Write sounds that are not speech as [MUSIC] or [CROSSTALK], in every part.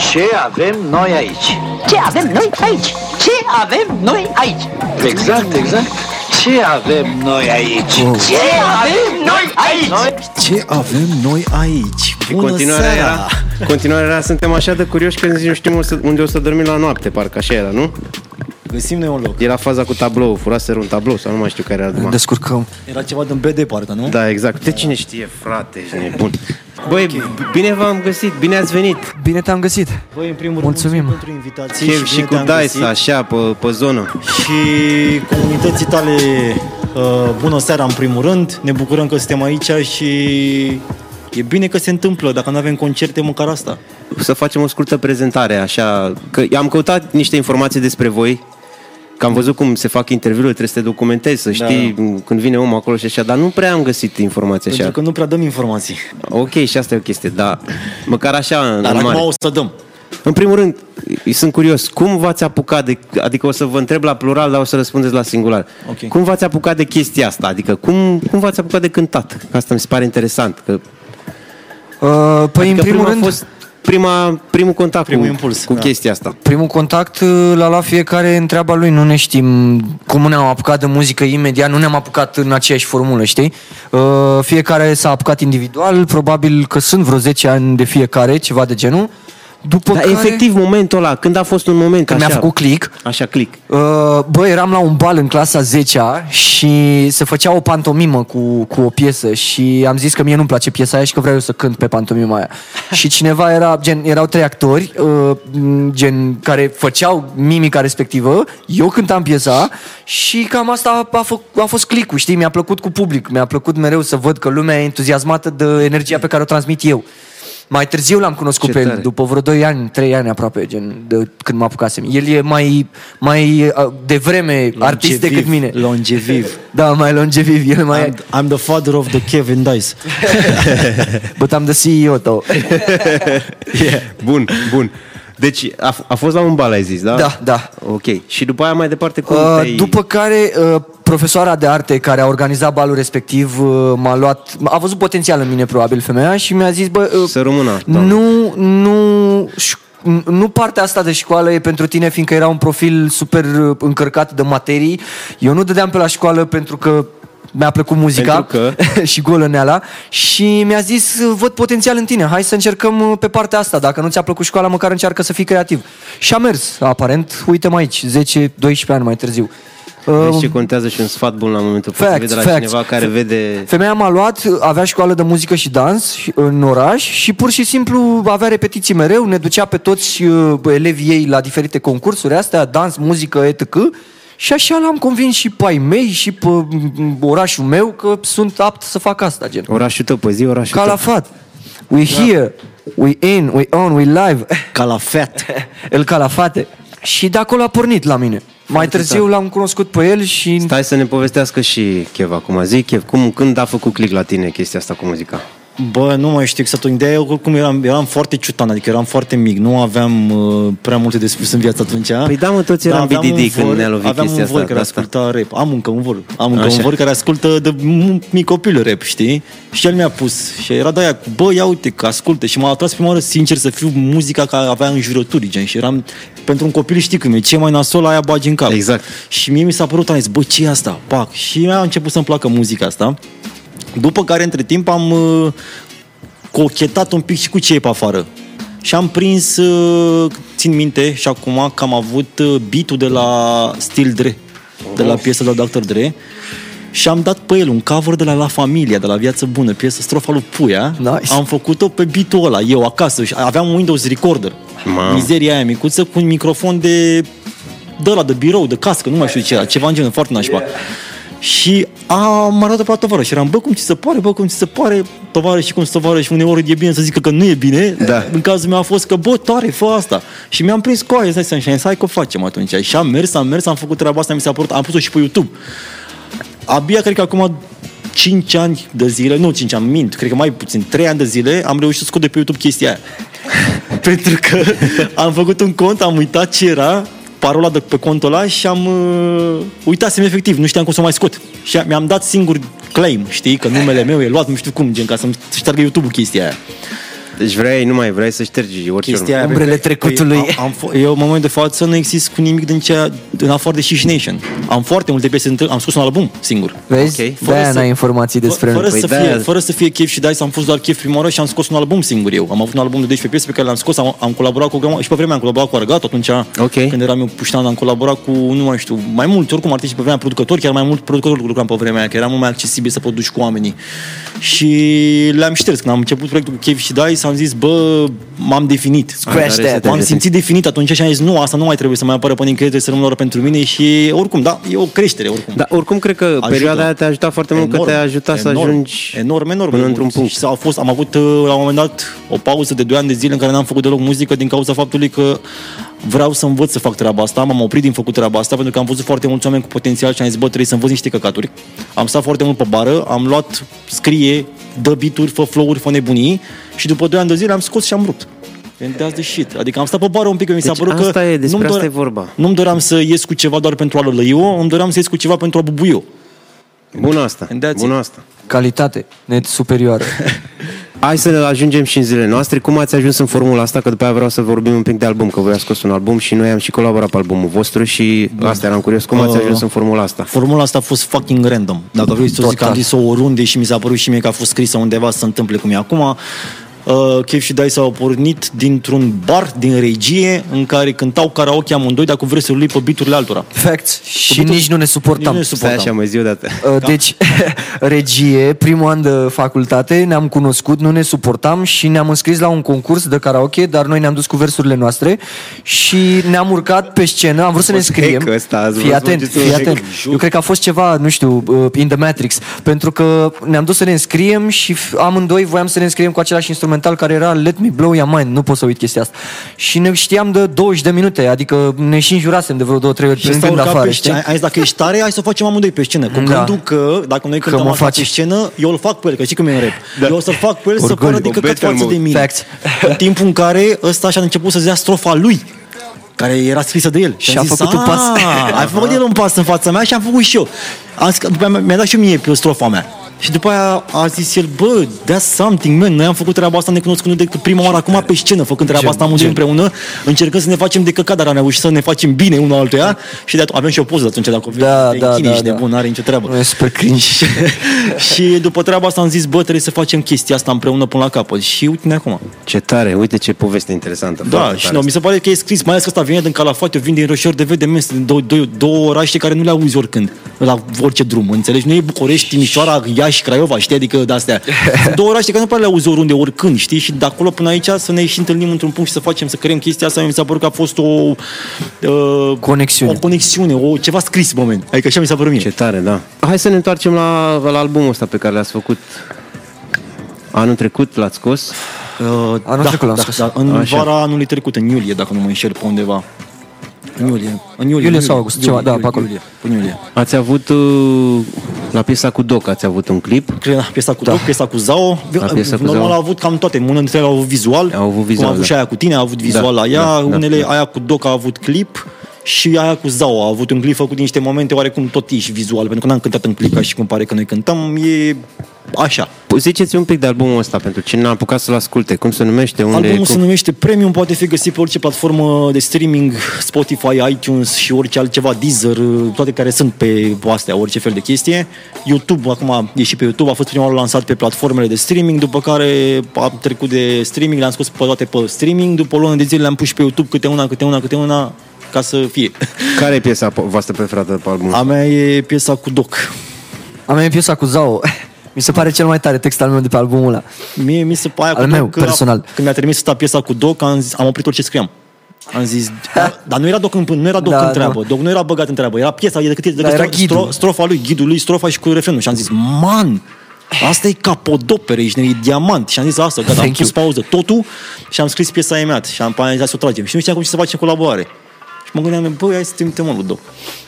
Ce avem noi aici? Ce avem noi aici? Ce avem noi aici? Exact, exact. Ce avem noi aici? Ce avem noi aici? Ce avem noi aici? Și Bună continuarea seara! era, continuarea era, suntem așa de curioși că nici nu știm o să- unde o să dormim la noapte, parcă așa era, nu? Găsim noi un loc. Era faza cu tablou, furaseră un tablou sau nu mai știu care era acum. Descurcăm. Era ceva din BD, parcă, nu? Da, exact. De cine știe, frate, ești nebun. Băi, bine v-am găsit, bine ați venit. Bine te-am găsit. Voi, în primul rând, Mulțumim. mulțumim pentru invitație Chef și bine cu te-am Dice, găsit. așa, pe, pe zonă. Și comunității tale, uh, bună seara în primul rând. Ne bucurăm că suntem aici și e bine că se întâmplă. Dacă nu avem concerte, măcar asta. Să facem o scurtă prezentare, așa, că am căutat niște informații despre voi, că am văzut cum se fac interviurile, trebuie să te documentezi, să știi când vine omul acolo și așa, dar nu prea am găsit informații așa. Pentru că nu prea dăm informații. Ok, și asta e o chestie, dar măcar așa în Dar mare. acum o să dăm. În primul rând, sunt curios, cum v-ați apucat de, adică o să vă întreb la plural, dar o să răspundeți la singular. Ok. Cum v-ați apucat de chestia asta? Adică cum, cum v-ați apucat de cântat? Că asta mi se pare interesant. Că, Uh, păi, adică în primul prima rând, a fost prima, primul contact Primul cu, impuls, cu da. chestia asta. primul contact uh, l-a luat fiecare în treaba lui. Nu ne știm cum ne-am apucat de muzică imediat, nu ne-am apucat în aceeași formulă, știi? Uh, fiecare s-a apucat individual, probabil că sunt vreo 10 ani de fiecare, ceva de genul. După Dar care, efectiv momentul ăla, când a fost un moment când așa, mi-a făcut click, Așa, click. Uh, bă, eram la un bal în clasa 10 și se făcea o pantomimă cu, cu o piesă și am zis că mie nu-mi place piesa aia și că vreau eu să cânt pe pantomima aia. [LAUGHS] și cineva era, gen, erau trei actori, uh, m, gen, care făceau mimica respectivă, eu cântam piesa și cam asta a, a, fă, a fost clicul, știi? Mi-a plăcut cu public, mi-a plăcut mereu să văd că lumea e entuziasmată de energia pe care o transmit eu. Mai târziu l-am cunoscut Ce pe el, tare. după vreo 2 ani, 3 ani aproape, gen, de când mă apucasem. El e mai, mai uh, devreme artist decât mine. Longeviv. [LAUGHS] Da, mai longeviv, el mai... I'm, I'm the father of the Kevin Dice. [LAUGHS] But I'm the CEO tău. Bun, bun. Deci a, a fost la un bal, ai zis, da? Da, da. Ok. Și după aia mai departe cum Uh, te-ai... după care, uh, profesoara de arte care a organizat balul respectiv uh, m-a luat, a văzut potențial în mine probabil femeia și mi-a zis, bă, uh, Să rămână, doamnă. nu, nu, ș- nu partea asta de școală e pentru tine, fiindcă era un profil super uh, încărcat de materii. Eu nu dădeam pe la școală pentru că mi-a plăcut muzica Pentru [LAUGHS] și golăneala și mi-a zis, văd potențial în tine, hai să încercăm uh, pe partea asta, dacă nu ți-a plăcut școala, măcar încearcă să fii creativ. Și a mers, aparent, uite-mă aici, 10-12 ani mai târziu. Vezi Uh, ce contează și un sfat bun la momentul Facts, potrivit de la facts. cineva care vede... Femeia m-a luat, avea școală de muzică și dans și- în oraș și pur și simplu avea repetiții mereu, ne ducea pe toți uh, elevii ei la diferite concursuri astea, dans, muzică, etc. Și așa l-am convins și pe ai mei și pe mm, orașul meu că sunt apt să fac asta, gen. Orașul tău, pe zi, orașul tău. Calafat. We here, we in, we on, we live. Calafet. [LAUGHS] El calafate. Și de acolo a pornit la mine. Mai târziu l-am cunoscut pe el și Stai să ne povestească și Chev acum. Zi, Chev, cum, când a făcut click la tine chestia asta cu muzica? Bă, nu mai știu exact. Ideea e oricum eram, eram foarte ciutan, adică eram foarte mic. Nu aveam uh, prea multe de spus în viața atunci. Păi da, mă, toți eram aveam BDD un când văr- ne-a lovit Aveam chestia un văr asta, care de asta. asculta rap. Am încă un văr. Am încă Așa. un văr care ascultă de m- mic copil rap, știi? Și el mi-a pus. Și era de aia cu, bă, ia uite că ascultă. Și m-a atras prima oară, sincer, să fiu muzica care avea înjurături, gen. Și eram, pentru un copil știi cum e, ce mai nasol aia bagi în cap. Exact. Și mie mi s-a părut, am zis, bă, ce e asta? Pac. Și mi-a început să-mi placă muzica asta. După care, între timp, am uh, cochetat un pic și cu ce e pe afară. Și am prins, uh, țin minte și acum că am avut uh, beat-ul de la Steel Dre, de la piesa de la Dr. Dre. Și am dat pe el un cover de la La Familia, de la Viață Bună, piesă strofa lui Puia. Nice. Am făcut-o pe beat-ul ăla, eu acasă. Și aveam un Windows Recorder. Mamă. Mizeria aia micuță cu un microfon de de la de birou, de cască, nu mai știu ce era, ceva în genul, foarte nașpa. Și am arătat pe la tovarăș și eram, bă, cum ți se pare, bă, cum ți se pare, tovarăș și cum se tovarăș, uneori e bine să zică că nu e bine, Da. în cazul meu a fost că, bă, tare, fă asta. Și mi-am prins coaie, stai să și am zis, hai că o facem atunci. Și am mers, am mers, am făcut treaba asta, mi s-a părut, am pus-o și pe YouTube. Abia, cred că acum 5 ani de zile, nu 5 ani, mint, cred că mai puțin, 3 ani de zile, am reușit să scot de pe YouTube chestia aia. [LAUGHS] Pentru că am făcut un cont, am uitat ce era, parola de pe contul ăla și am uh, uitasem efectiv, nu știam cum să o mai scot. Și am- mi-am dat singur claim, știi, că numele meu e luat, nu știu cum, gen, ca să-mi șteargă YouTube-ul chestia aia. Deci vrei, nu mai vrei să ștergi orice Chestia aia, Umbrele pentru că- trecutului. Păi, am, am, f- eu în momentul de față nu exist cu nimic din cea, în afară de Shish Nation. Am foarte multe piese, între- am scos un album singur. Vezi? Ok. De-aia să- n-ai informații despre fără, noi. fără, Păi să fie, de-aia- fără să fie chef și dai, am fost doar chef prima oară și am scos un album singur eu. Am avut un album de 12 piese pe care le-am scos, am, am colaborat cu o grămadă- și pe vremea am colaborat cu Argat, atunci Ok. când eram eu puștan, am colaborat cu, nu mai știu, mai mulți, oricum artiști pe vremea producători, chiar mai mult producători lucram pe vremea aia, că era mult mai accesibil să produci cu oamenii. Și le-am șters. Când am început proiectul cu Chef și Dice, am zis, bă, m-am definit. Scratch Are să that. te- M-am simțit definit atunci și am zis, nu, asta nu mai trebuie să mai apară pe nicăieri, trebuie să rămână doar pentru mine și oricum, da, e o creștere oricum. Dar oricum cred că Ajută. perioada aia te-a ajutat foarte mult, că te-a ajutat să enorm, ajungi enorm, enorm, până de într-un mult. punct. Și a fost, am avut uh, la un moment dat o pauză de 2 ani de zile în care n-am făcut deloc muzică din cauza faptului că vreau să învăț să fac treaba asta. M-am oprit din făcut treaba asta pentru că am văzut foarte mulți oameni cu potențial și am zis, bă, trebuie să învăț niște căcaturi. Am stat foarte mult pe bară, am luat, scrie, dă bituri, fă flow-uri, fă nebunii și după 2 ani de zile am scos și am rupt. And that's the shit. Adică am stat pe bară un pic, că mi s-a Deci părut că... asta e, despre nu-mi asta e vorba. Nu-mi doream să ies cu ceva doar pentru a lălăi-o, îmi doream să ies cu ceva pentru a bubui-o. Bună asta, And that's bună it. asta. Calitate net superioară. [LAUGHS] Hai să ajungem și în zilele noastre. Cum ați ajuns în formula asta? Că după aia vreau să vorbim un pic de album, că voi ați scos un album și noi am și colaborat pe albumul vostru și asta eram curios. Cum ați Uh, ajuns în formula asta? Formula asta a fost fucking random. Dacă vrei să o zic, Total. am zis-o oriunde și mi s-a părut și mie că a fost scrisă undeva să se întâmple cum e acum. Uh, Chef și Dice au pornit dintr-un bar din regie în care cântau karaoke amândoi, dar cu versurile lui pe beat-urile altora. Facts. Și Cu nici nu ne Nici suportam. nu ne Stai suportam. așa mai zi o dată. Uh, Deci, [LAUGHS] regie, primul an de facultate, ne-am cunoscut, nu ne suportam și ne-am înscris la un concurs de karaoke, dar noi ne-am dus cu versurile noastre și ne-am urcat pe scenă, am vrut să ne fost înscriem. hack ăsta, ați Fii vrut să atent, faceți un fii hack, atent. jur. Eu cred că a fost ceva, nu știu, uh, in the Matrix, pentru că ne-am dus să ne înscriem și f- amândoi voiam să ne înscriem cu același instrumental care era Let Me Blow Your Mind, nu pot să uit chestia asta. Și ne știam de 20 de minute, adică ne și înjurasem de vreo două, trei ori Și ăsta plângând urca afară, pe scenă. știi? Ai zis, dacă ești tare, hai să o facem amândoi pe scenă. Cu Da. gândul că, dacă noi cântăm mă asta face. pe scenă, eu îl fac pe el, că știi cum e în rap. Da. Eu o să-l fac pe el să Orgoliu. pară de O căcat battle față mode. de mine. Facts. În timpul în care ăsta și-a început să-ți dea strofa lui care era scrisă de el. Și am a zis, făcut un pas. "Ah, Ai făcut el un pas în fața mea și am făcut și eu. Am, zis că- după aia mi-a dat și mie pe strofa mea. Și după aia a zis el, bă, that's something, man. Noi am făcut treaba asta necunoscând decât prima oară acum pe scenă, făcând treaba Gen, asta amândoi gen. împreună, încercând să ne facem de căcat, dar am reușit să ne facem bine unul altuia și de atunci avem și o poză de atunci, dacă o vezi, Da, te da, închini, da, ești da. nebun, n-are nicio treabă. E super cringe. [LAUGHS] și după treaba asta am zis, bă, trebuie să facem chestia asta împreună până la capăt. Și uite-ne acum. Ce tare, uite ce poveste interesantă. Da, foarte și tare nu, mi se pare că e scris, mai ales că ăsta vine din Calafat, eu vin din Roșior de Vede, men, sunt două, două, două orașe care nu le auzi oricând, la orice drum, înțelegi? Nu e București, Timișoara, Iași, Craiova, știi, adică de-astea. [LAUGHS] Sunt două orașe care nu pare le auzi oriunde, oricând, știi? Și de acolo până aici să ne și întâlnim într-un punct și să facem, să creăm chestia asta, mi s-a părut că a fost o... Uh, Conexiune. O conexiune, o, ceva scris în moment. Adică așa mi s-a părut mie. Ce tare, da. Hai să ne întoarcem la, la albumul ăsta pe care l-ați făcut anul trecut, l-ați scos. Uh, Anul da, trecut l-am da, scos. Da, în Așa. vara anului trecut, în iulie, dacă nu mă înșel pe undeva. În iulie. În iulie, Iulie în sau august, ceva, da, pe acolo. Iulie, în iulie. Ați avut, uh, la piesa cu Doc, ați avut un clip. Cred că piesa cu da. Doc, piesa cu Zao. La piesa cu Normal Zao. a avut cam toate. Unele dintre ele au avut vizual. Au avut vizual, Cum a avut da. și aia cu tine, a avut vizual Da, la ea. da, da, Unele, da. aia cu Doc a avut clip. Și aia cu Zao a avut un clip făcut din niște momente oarecum tot ești vizual, pentru că n-am cântat în clip ca și cum pare că noi cântăm, e așa. Ziceți un pic de albumul ăsta pentru cine n-a apucat să-l asculte. Cum se numește? Unde Albumul cum... se numește Premium, poate fi găsit pe orice platformă de streaming, Spotify, iTunes și orice altceva, Deezer, toate care sunt pe astea, orice fel de chestie. YouTube, acum e și pe YouTube, a fost prima oară lansat pe platformele de streaming, după care am trecut de streaming, le-am scos pe toate pe streaming, după o lună de zile le-am pus și pe YouTube câte una, câte una, câte una, ca să fie. Care e piesa po- voastră preferată pe album? A mea e piesa cu Doc. A mea e piesa cu Zao. [LAUGHS] Mi se pare cel mai tare text al meu de pe albumul ăla. Mie mi se pare Al cu meu, Doc, că personal. Când mi-a trimis asta piesa cu Doc, am, zis, am oprit orice scriam. Am zis, da, dar nu era Doc în, nu era Doc Da, în treabă, nu. Doc nu era băgat în treabă, era piesa, e decât, decât Da, era stro- ghidul. stro- strofa lui, ghidul lui, strofa și cu refrenul. Și am zis, man, asta e capodopere, ești e diamant. Și am zis asta, gata, am Thank pus you. pauză totul și am scris piesa imediat. Și am, am zis, hai să o tragem. Și nu știam cum să facem colaborare. Și mă gândeam, bă, hai să trimitem mă Ludo.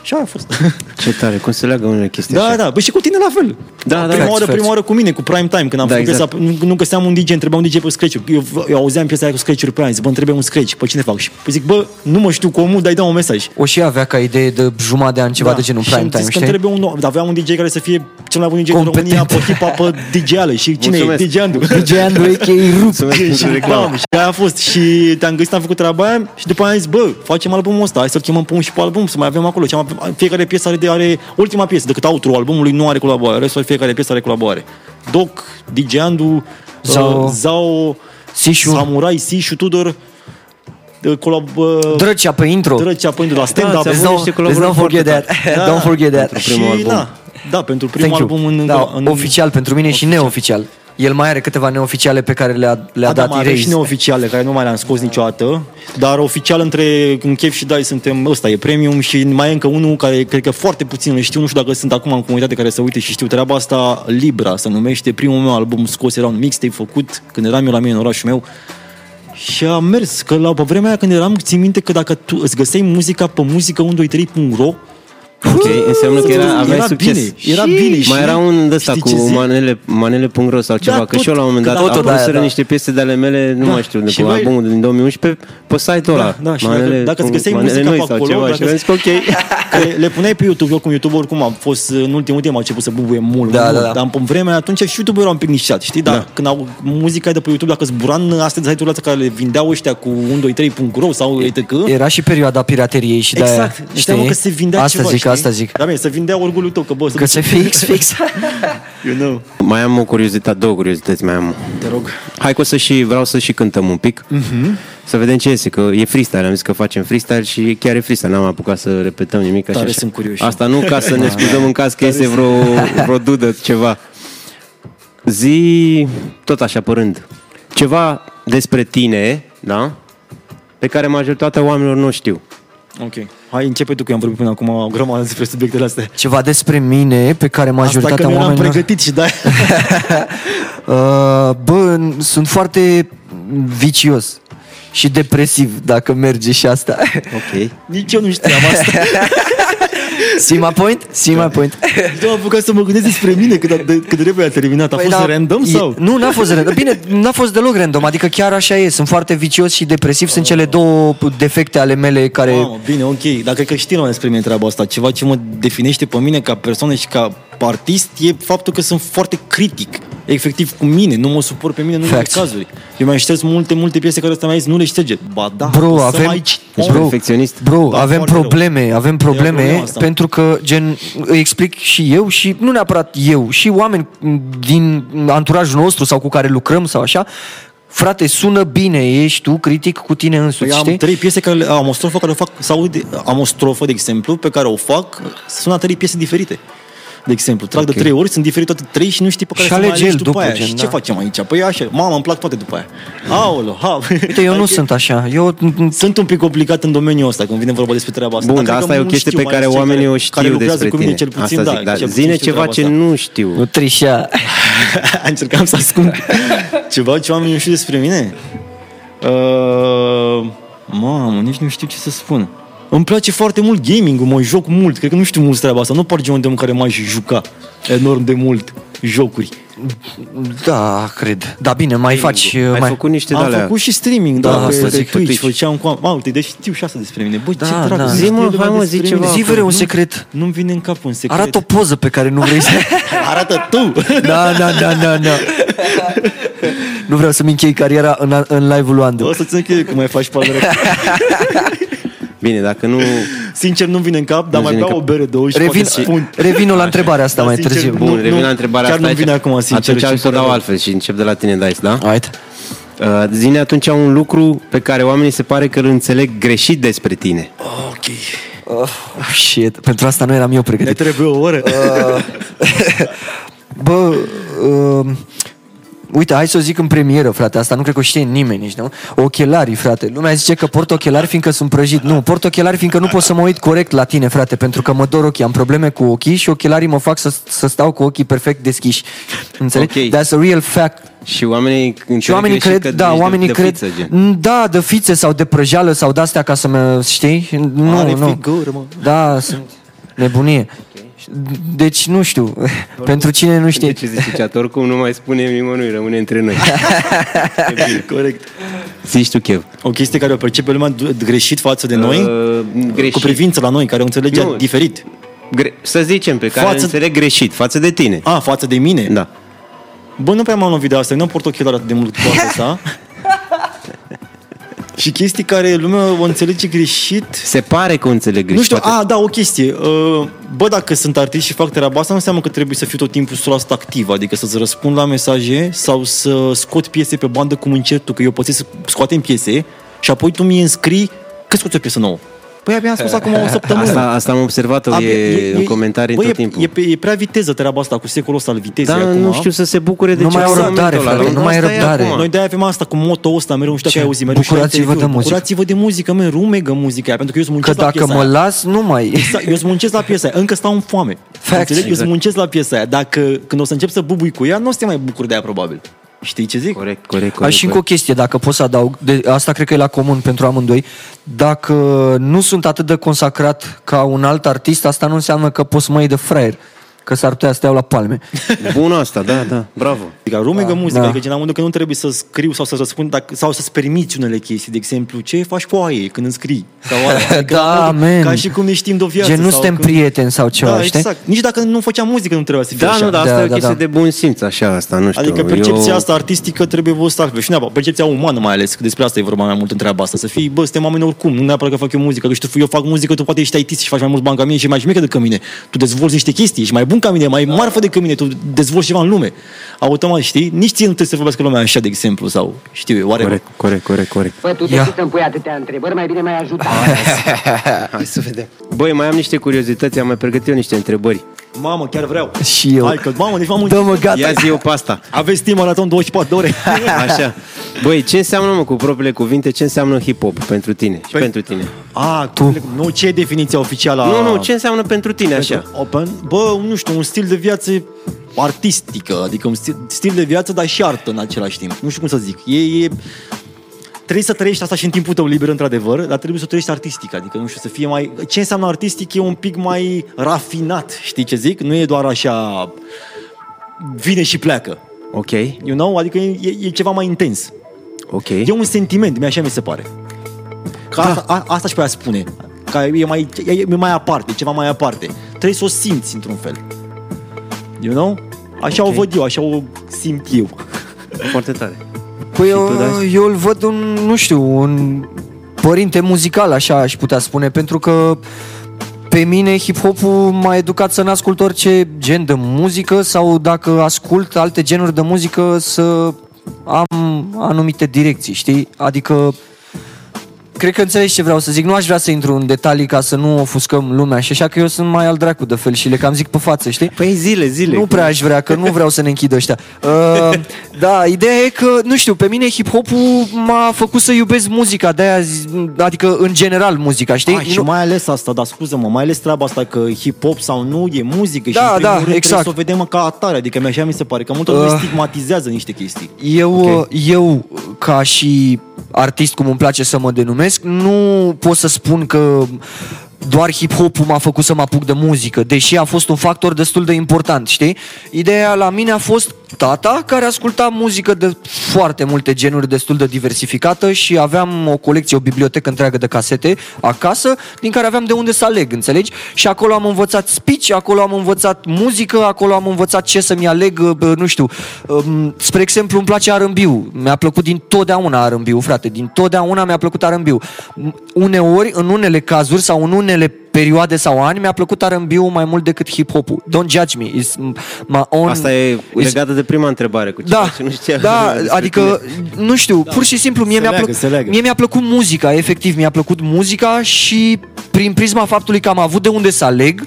Și aia a fost. [LAUGHS] Ce tare, cum se leagă unele chestii Da, așa. da, bă, și cu tine la fel. Da, da, prima facts, oară, facts. prima oară cu mine, cu Prime Time, când am Da, făcut exact. piesa, nu, nu găseam un DJ, întrebam un DJ pe scratch eu, eu auzeam piesa aia cu scratch pe aia, zic, bă, îmi trebuie un scratch, pe cine fac? Și zic, bă, nu mă știu cu omul, dar îi dau un mesaj. O și avea ca idee de jumătate de an, ceva de genul și prime am time, zis că știi? îmi trebuie un nou, dar aveam un DJ care să fie cel mai bun DJ din Competent. România pe hip-hop, pe [LAUGHS] DJ-ale. Și cine e? Mulțumesc. DJ Andu. DJ Andru, a.k.a. [LAUGHS] Rup. Mulțumesc și pentru reclamă. reclamă. Și aia a fost. Și te-am găsit, am făcut treaba aia și după aia am zis, bă, facem albumul ăsta, hai să-l chemăm pe un și pe album, să mai avem acolo. Și am, fiecare piesă are, de, are ultima piesă, decât outro albumului nu are colaborare, restul fiecare piesă are colaborare. Doc, DJ Andu, Zao. Zao, Zao Sishu. Samurai, Sishu, Tudor, de colab, uh, Drăcea pe intro. Drăcea până la stand-up. ți-a Let's avut not, niște let's colaborări not forget foarte that. Da. Don't forget that. Pentru primul și, album. Da, da, pentru primul Thank you. album în, da, în, oficial pentru mine și oficial. neoficial. El mai are câteva neoficiale pe care le-a, le-a A, da, dat mai avem și Erase. neoficiale, care nu mai le-am scos niciodată, dar oficial între în chef și dai suntem, ăsta e premium și mai e încă unul care cred că foarte puțin îl știu, nu știu dacă sunt acum în comunitate care să uite și știu treaba asta, Libra se numește, primul meu album scos era un mixtape făcut când eram eu la mine în orașul meu și a mers, că la pe vremea aia când eram, țin minte că dacă tu îți găseai muzica pe muzică123.ro Ok, înseamnă că era, aveai era succes. bine, era bine și Mai era un de ăsta știi cu ce zic? manele, manele.ro sau ceva, Da, că tot- și eu la un moment că dat da, am tot, da, pus da. niște piese de ale mele, nu Da, mai știu, de și pe noi- albumul din 2011, pe, pe site-ul ăla. Da, da, și dacă, dacă îți găseai manele muzica noi pe sau acolo, ceva, dacă și am zis că ok. [LAUGHS] Că le puneai pe YouTube, eu cum YouTube oricum am fost în ultimul timp a început să bubuie mult, Da, mult, da, da. dar în vremea atunci și YouTube era un pic nișat, știi? Dar Da. când au, muzica e de pe YouTube, dacă zbura în astea de site-urile astea care le vindeau ăștia cu 123.ro sau etc. Era și perioada pirateriei și de Exact, înseamnă că se vindea asta ceva, zic, știi? Asta zic. Da, bine, se vindea orgoliul tău, că bă, Că se fix, fix. [LAUGHS] You know. Mai am o curiozitate, două curiozități mai am. Te rog. Hai că o să și, vreau să și cântăm un pic. Să vedem ce iese, că e freestyle, am zis că facem freestyle și chiar e freestyle, n-am apucat să repetăm nimic. Așa, Tare așa. sunt curios. Asta nu ca să ne [LAUGHS] scuzăm în caz că iese vreo, vreo dudă, ceva. Zi, tot așa părând, ceva despre tine, da? Pe care majoritatea oamenilor nu știu. Ok. Hai, începe tu, că eu am vorbit până acum o grămadă despre subiectele astea. Ceva despre mine pe care Asta că majoritatea nu eram oamenilor... pregătit și da. [LAUGHS] Uh, bă, sunt foarte vicios și depresiv dacă merge și asta. Ok. [LAUGHS] Nici eu nu știam asta. [LAUGHS] See my point? See my point? Nu am apucat să mă gândesc despre mine cât de, cât de repede a terminat. A Păi fost da, random e- sau? Nu, n-a fost random. Bine, n-a fost deloc random, adică chiar așa e. Sunt foarte vicios și depresiv, sunt cele două defecte ale mele care... Mamă, bine, ok. Dar cred că știi mai despre mine treaba asta. Ceva ce mă definește pe mine ca persoană și ca artist e faptul că sunt foarte critic. Efectiv cu mine, nu mă suport pe mine în unele Facts. cazuri. Eu mai șterg multe, multe piese care ăsta mi-a zis, nu le șterge. Ba da, Bro, o să avem, aici. Ești bro, perfecționist? Bro, Da, avem foarte rău. probleme, avem E o probleme problemă asta. pentru că, gen, îi explic și eu și nu neapărat eu, și oameni din anturajul nostru sau cu care lucrăm sau așa, frate, sună bine, ești tu critic cu tine însuți, Păi am știi? trei piese care le, am o strofă care o fac, sau de, am o strofă, de exemplu, pe care o fac, sună trei piese diferite. De exemplu, trag de trei ori, sunt diferite toate trei și nu știi pe care Și să mai alege alegi el după, după, aia. gen, și da. ce facem aici? Păi așa, mama, îmi plac toate după aia. Aolo, ha. Uite, eu nu Adică sunt așa. Eu Sunt un pic complicat în domeniul ăsta când vine vorba despre treaba asta. Bun, Dar dar cred asta că e o mulți chestie știu, pe mai care ales cei oamenii o care- știu care lucrează despre cu mine, tine. cel puțin, Asta da. zic, dar cel puțin zine știu ceva treaba ce asta. nu știu. nu trișa. [LAUGHS] Încercam să ascund [LAUGHS] ceva ce oamenii nu știu despre mine. Uh, mamă, nici nu știu ce să spun. Îmi place foarte mult gaming-ul, mă joc mult. Cred că nu știu mult treaba asta. Nu par genul de om care m-aș juca enorm de mult jocuri. Da, cred. Da, bine, mai faci... Ai mai... făcut niște Am de alea. făcut și streaming, Da, da, pe, asta pe, zic, pe Twitch, Twitch. făceam cu... Mă, uite, deci știu și asta despre mine. Bă, Da, ce dracu, da. nu Zi, știu mă, lumea hai, mă, despre zi mine. ceva. Zi, vreo, un secret. Nu-mi vine în cap un secret. Arată o poză pe care nu vrei să... [LAUGHS] Arată tu! [LAUGHS] Da, da, da, da, da. Nu vreau să-mi închei cariera în, în live-ul lui Andu. O să-ți închei cum mai faci pe altă [LAUGHS] Bine, dacă nu... Sincer, nu vine în cap, dar Nu mai vine beau în o cap. bere, două și Revin, poate spun. revin la întrebarea asta Da, mai sincer, târziu. nu- Bun, revin nu, la întrebarea chiar asta. nu vine aici. acum, sincer, Atunci și am să o pare dau rău. altfel și încep de la tine, Dice, da? Right. Uh, zine atunci un lucru pe care oamenii se pare că îl înțeleg greșit despre tine. Ok. Oh, shit, pentru asta nu eram eu Ne pregătit. trebuie o oră. [LAUGHS] Bă, uh, uite, hai să o zic în premieră, frate, asta nu cred că o știe nimeni nici, nu? Ochelarii, frate. Lumea zice că port ochelari fiindcă sunt prăjit. Nu, port ochelari fiindcă nu pot să mă uit corect la tine, frate, pentru că mă dor ochii. Am probleme cu ochii și ochelarii mă fac să, să stau cu ochii perfect deschiși. Înțelegi? Ok. That's a real fact. Și oamenii Și oamenii cred, da, oamenii de, cred, De fiță, gen. Mm, da, de fițe sau de prăjeală sau de-astea ca să mă, știi? Nu, Are nu. figură, mă. Da, sunt nebunie. Deci nu știu, pentru cine nu știe. De ce zice chat? Oricum nu mai spune nimănui, rămâne între noi. [LAUGHS] Corect. Zici tu, Kev. O chestie care o percepe lumea d- greșit față de noi, Uh, greșit. cu privință la noi, care o înțelege Nu. diferit. Gre- să zicem, pe care Față- față... înțeleg greșit, față de tine. A, față de mine? Da. Bă, nu prea m-am lovit de asta, eu nu port ochelari atât de mult cu toate asta. [LAUGHS] și chestii care lumea o înțelege greșit. Se pare că o înțeleg greșit. Nu știu, poate. a, da, o chestie. Uh, Bă, dacă sunt artist și fac treaba asta, nu înseamnă că trebuie să fiu tot timpul 100% activ, adică să-ți răspund la mesaje sau să scot piese pe bandă cum încerc tu, că eu pot să scoatem piese și apoi tu mi înscrii că scoți o piesă nouă. Păi abia am spus acum o săptămână. Asta, asta am observat-o Abia- e, în comentarii bă, tot e, timpul. E, pe- e prea viteză treaba asta cu secolul ăsta al vitezei Dar acum. nu știu să se bucure de Nu ce mai au în răbdare, momentul ăla. frate, nu mai Asta e e răbdare. acum. Noi de-aia avem asta cu moto ăsta, mereu nu știu Ce? dacă ai auzit, mereu și la Bucurați-vă de interviuri. muzică. Bucurați-vă de muzică, mă, rumegă muzica aia, pentru că eu sunt Că muncesc la dacă piesa mă aia. las, nu mai... Exact, eu îți muncesc la piesa aia, încă stau în foame. Facts. Înțelegi? Eu Exact. îți muncesc la piesa aia. Dacă când o să încep să bubui cu ea, nu o să te mai bucur de ea probabil. Știi ce zic? Corect, corect, Aș corect. și încă o chestie, dacă pot să adaug, de, asta cred că e la comun pentru amândoi, dacă nu sunt atât de consacrat ca un alt artist, asta nu înseamnă că poți să mă iei de fraier, că s-ar putea să te iau la palme. [LAUGHS] Bun asta, da, da, bravo. Adică rumegă muzica, da. adică gen la modul că nu trebuie să scriu sau să răspund dacă, sau să-ți permiți unele chestii. De exemplu, ce faci cu aia când înscrii? Sau alea. [LAUGHS] Adică Da, la modul, man. Ca și cum ne știm de o viață. Gen, nu sau suntem când- prieteni sau ceva, da, știi? exact. Nici dacă nu făceam muzică nu trebuia să fie Da, așa. nu, dar asta Da, e o da, chestie da. de bun simț, așa, asta, nu știu. Adică percepția eu... asta artistică trebuie văzută altfel. Și nu neapărat, percepția umană mai ales, că despre asta e vorba mai mult în treaba asta. Să fii, bă, suntem oameni oricum, nu neapărat că fac eu muzică, că știu, eu fac muzică, tu poate ești IT și faci mai mulți bani ca mine și mai șmecă decât mine. Tu dezvolți niște chestii, ești mai bun ca mine, mai marfă decât mine, tu dezvolți ceva în lume. Automat, știi? Nici ție nu trebuie să vorbească lumea așa, de exemplu, sau știu eu, oare. Corect, corect, corect, corect. Bă, tu de Ia. ce să-mi pui atâtea întrebări? Mai bine mai ajută. [LAUGHS] Hai să vedem. Băi, mai am niște curiozități, am mai pregătit eu niște întrebări. Mamă, chiar vreau. Și eu. Hai că, mamă, deci m-am Dă-mă, gata. Ia zi eu pe asta. Aveți timp maraton 24 de ore. [LAUGHS] Așa. Băi, ce înseamnă, mă, cu propriile cuvinte, ce înseamnă hip-hop pentru tine și Păi- pentru tine? A, tu. Nu, ce e definiția oficială a... Nu, nu, ce înseamnă pentru tine, așa? Open, bă, nu știu, un stil de viață artistică, adică un stil, stil de viață, dar și artă în același timp. Nu știu cum să zic. E, e, trebuie să trăiești asta și în timpul tău liber, într-adevăr, dar trebuie să o trăiești artistic, adică, nu știu, să fie mai... Ce înseamnă artistic e un pic mai rafinat, știi ce zic? Nu e doar așa... Vine și pleacă, Ok, you know? Adică e, e, e ceva mai intens. ok. E un sentiment, mi așa mi se pare. Că asta, a, asta și pe aia spune. Că e mai, e, e mai aparte, e ceva mai aparte. Trebuie să o simți într-un fel. You know? Așa Ok. o văd eu, așa o simt eu. Foarte tare. Păi Și tu, eu, Daci? eu îl văd un, nu știu, un părinte muzical, așa aș putea spune, pentru că pe mine hip-hopul m-a educat să n-ascult orice gen de muzică sau dacă ascult alte genuri de muzică să am anumite direcții, știi? Adică cred că înțelegi ce vreau să zic. Nu aș vrea să intru în detalii ca să nu ofuscăm lumea și așa că eu sunt mai al dracu de fel și le cam zic pe față, știi? Păi zile, zile. Nu prea aș vrea, că nu vreau să ne închidă ăștia. Uh, da, ideea e că, nu știu, pe mine hip-hopul m-a făcut să iubesc muzica, de-aia, zi- adică în general muzica, știi? A, și Nu- mai ales asta, dar scuză-mă, mai ales treaba asta că hip-hop sau nu e muzică și Da, în primul da, rând trebuie exact. să o vedem ca atare. Adică mi așa mi se pare că multă lume Uh. stigmatizează niște chestii. Eu, okay. eu, ca și artist, cum îmi place să mă denumesc, nu pot să spun că doar hip-hopul m-a făcut să mă apuc de muzică, deși a fost un factor destul de important, știi? Ideea la mine a fost tata care asculta muzică de foarte multe genuri destul de diversificată și aveam o colecție, o bibliotecă întreagă de casete acasă, din care aveam de unde să aleg, înțelegi? Și acolo am învățat speech, acolo am învățat muzică, acolo am învățat ce să-mi aleg, bă, nu știu. Um, Spre exemplu, îmi place R&B. Mi-a plăcut din totdeauna R&B, frate. Din totdeauna mi-a plăcut R&B. Uneori, în unele cazuri sau în unele perioade sau ani, mi-a plăcut R&B-ul mai mult decât hip-hop-ul. Don't judge me. It's my own... Asta e is- legată de prima întrebare cu ceva da, ce [LAUGHS] nu știa da, despre adică, tine. nu știu, pur și simplu, mie Se mi-a, leagă, plăcut, se leagă. mie mi-a plăcut muzica, efectiv, mi-a plăcut muzica și prin prisma faptului că am avut de unde să aleg,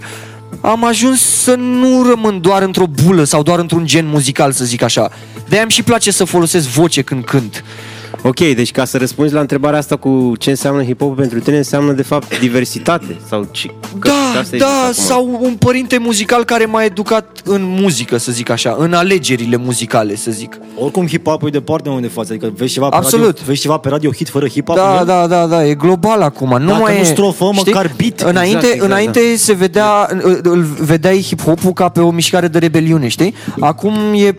am ajuns să nu rămân doar într-o bulă sau doar într-un gen muzical, să zic așa. De-aia îmi și place să folosesc voce când cânt. Ok, deci ca să răspunzi la întrebarea asta cu ce înseamnă hip-hop pentru tine, înseamnă de fapt diversitate sau ce? că Da, asta e da, acum. sau un părinte muzical care m-a educat în muzică, să zic așa, în alegerile muzicale, să zic. Oricum hip-hop e departe unde de față, adică vezi ceva pe Absolut. radio, vezi ceva pe radio hit fără hip-hop? Da, în el? da, da, da, e global acum. Nu Dacă mai nu e, strofă, măcar beat. Înainte, Exact, exact, înainte se vedea, îl- îl vedeai hip-hop-ul ca pe o mișcare de rebeliune, știi? Acum e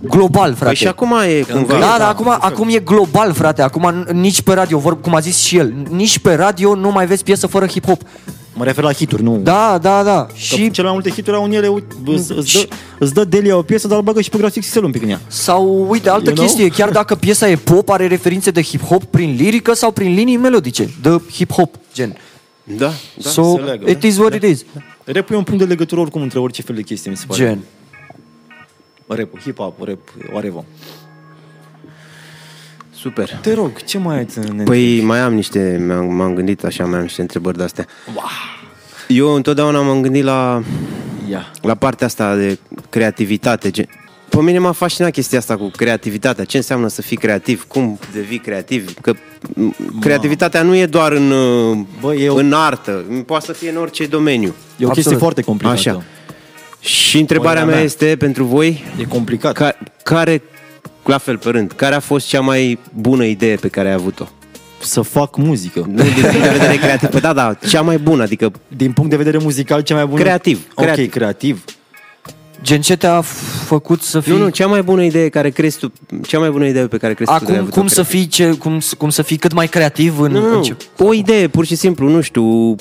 global, frate. Păi și acum e cumva... Da, da, acum, acum e global, frate. Acum n- nici pe radio, vor, cum a zis și el, nici pe radio nu mai vezi piesă fără hip-hop. Mă refer la hituri, nu. Da, da, da. Și Și cele mai multe hituri au în ele, uite, îți, îți, dă, îți dă Delia o piesă, dar îl bagă și pe grafic XL un pic în ea. Sau, uite, altă You know? chestie, chiar dacă piesa e pop, are referințe de hip-hop prin lirică sau prin linii melodice, de hip-hop, gen. Da, da. so, se leagă, it da. is what it is. Rap e un punct de legătură oricum între orice fel de chestie, mi se pare. Gen. Rap, hip-hop, rap, whatever. Super. Te rog, ce mai ai în Păi mai am niște, m-am, m-am gândit așa, mai am niște întrebări de-astea. Eu întotdeauna m-am gândit la, Ia. la partea asta de creativitate. Gen, pe mine m-a fascinat chestia asta cu creativitatea. Ce înseamnă să fii creativ? Cum devii creativ? Că m, creativitatea nu e doar în, uh, Bă, e o- în artă. Poate să fie în orice domeniu. E o chestie Absolut. foarte complicată. Așa. Și întrebarea Părerea mea mea. este pentru voi, E complicat. ca, care, la fel pe rând, care a fost cea mai bună idee pe care ai avut-o? Să fac muzică. Nu din punct de vedere [LAUGHS] creativ, Păi da, da, cea mai bună, adică Din punct de vedere muzical, cea mai bună... Creativ, Ok, creativ. creativ. Gen ce te-a f- făcut să fii... Nu, nu, cea mai bună idee care crezi tu, cea mai bună idee pe care crezi tu că ai Acum, avut-o cum să, fii ce, cum, s- cum să fii cât mai creativ în, Nu, nu, în nu, ce... o idee, pur și simplu, nu știu,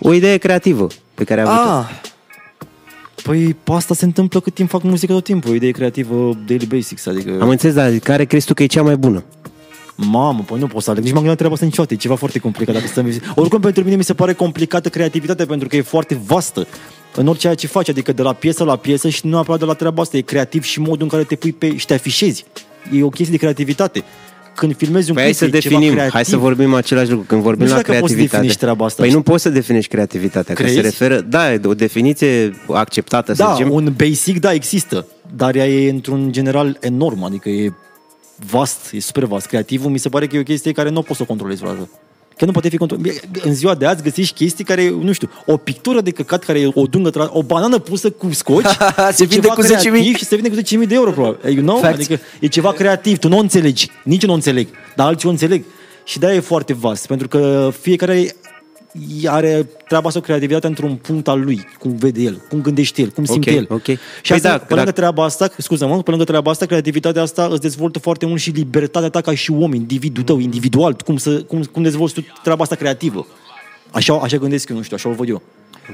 o idee creativă pe care ai avut-o. Ah, Păi pe asta se întâmplă cât timp fac muzică tot timpul. O idee creativă, daily basics, adică... Am înțeles, dar care crezi tu că e cea mai bună? Mamă, păi nu pot să aleg. Nici m-am gândit la treaba asta niciodată. E ceva foarte complicat. Dacă stăm... Oricum, pentru mine mi se pare complicată creativitatea pentru că e foarte vastă în orice ceea ce faci, adică de la piesă la piesă și nu neapărat de la treaba asta. E creativ și modul în care te pui pe și te afișezi. E o chestie de creativitate. Când filmezi un Păi hai clip, să e ceva definim, creativ. hai să vorbim același lucru. Când vorbim Nu știu la dacă poți să creativitate. definești treaba asta. Păi nu poți să definești creativitatea, că Crezi? se referă, da, e o definiție acceptată, să Da, zicem. un basic, da, există. Dar ea e într-un general enorm, adică e vast, e super vast. Creativul mi se pare că e o chestie care nu poți să o controlezi vreodată. Că nu poate fi controlat. În ziua de azi găsești chestii care, nu știu, o pictură de căcat care e o dungă, tra- o banană pusă cu scoci, [LAUGHS] Se e vinde ceva cu 10.000. creativ și se vinde cu 10.000 de euro, probabil. You know? Facts. Adică e ceva creativ, tu nu o înțelegi, nici eu nu o înțeleg, dar alții o înțeleg. Și de e foarte vast, pentru că fiecare are treaba asta cu creativitatea într-un punct al lui, cum vede el, cum gândește el, cum simte Ok, el. ok. Și Păi asta, da, pe lângă dacă- treaba asta, scuză-mă, pe lângă treaba asta, creativitatea asta îți dezvoltă foarte mult și libertatea ta ca și om, individul tău, individual, cum, să, cum, cum dezvolți tu treaba asta creativă. Așa, așa gândesc eu, nu știu, așa o văd eu.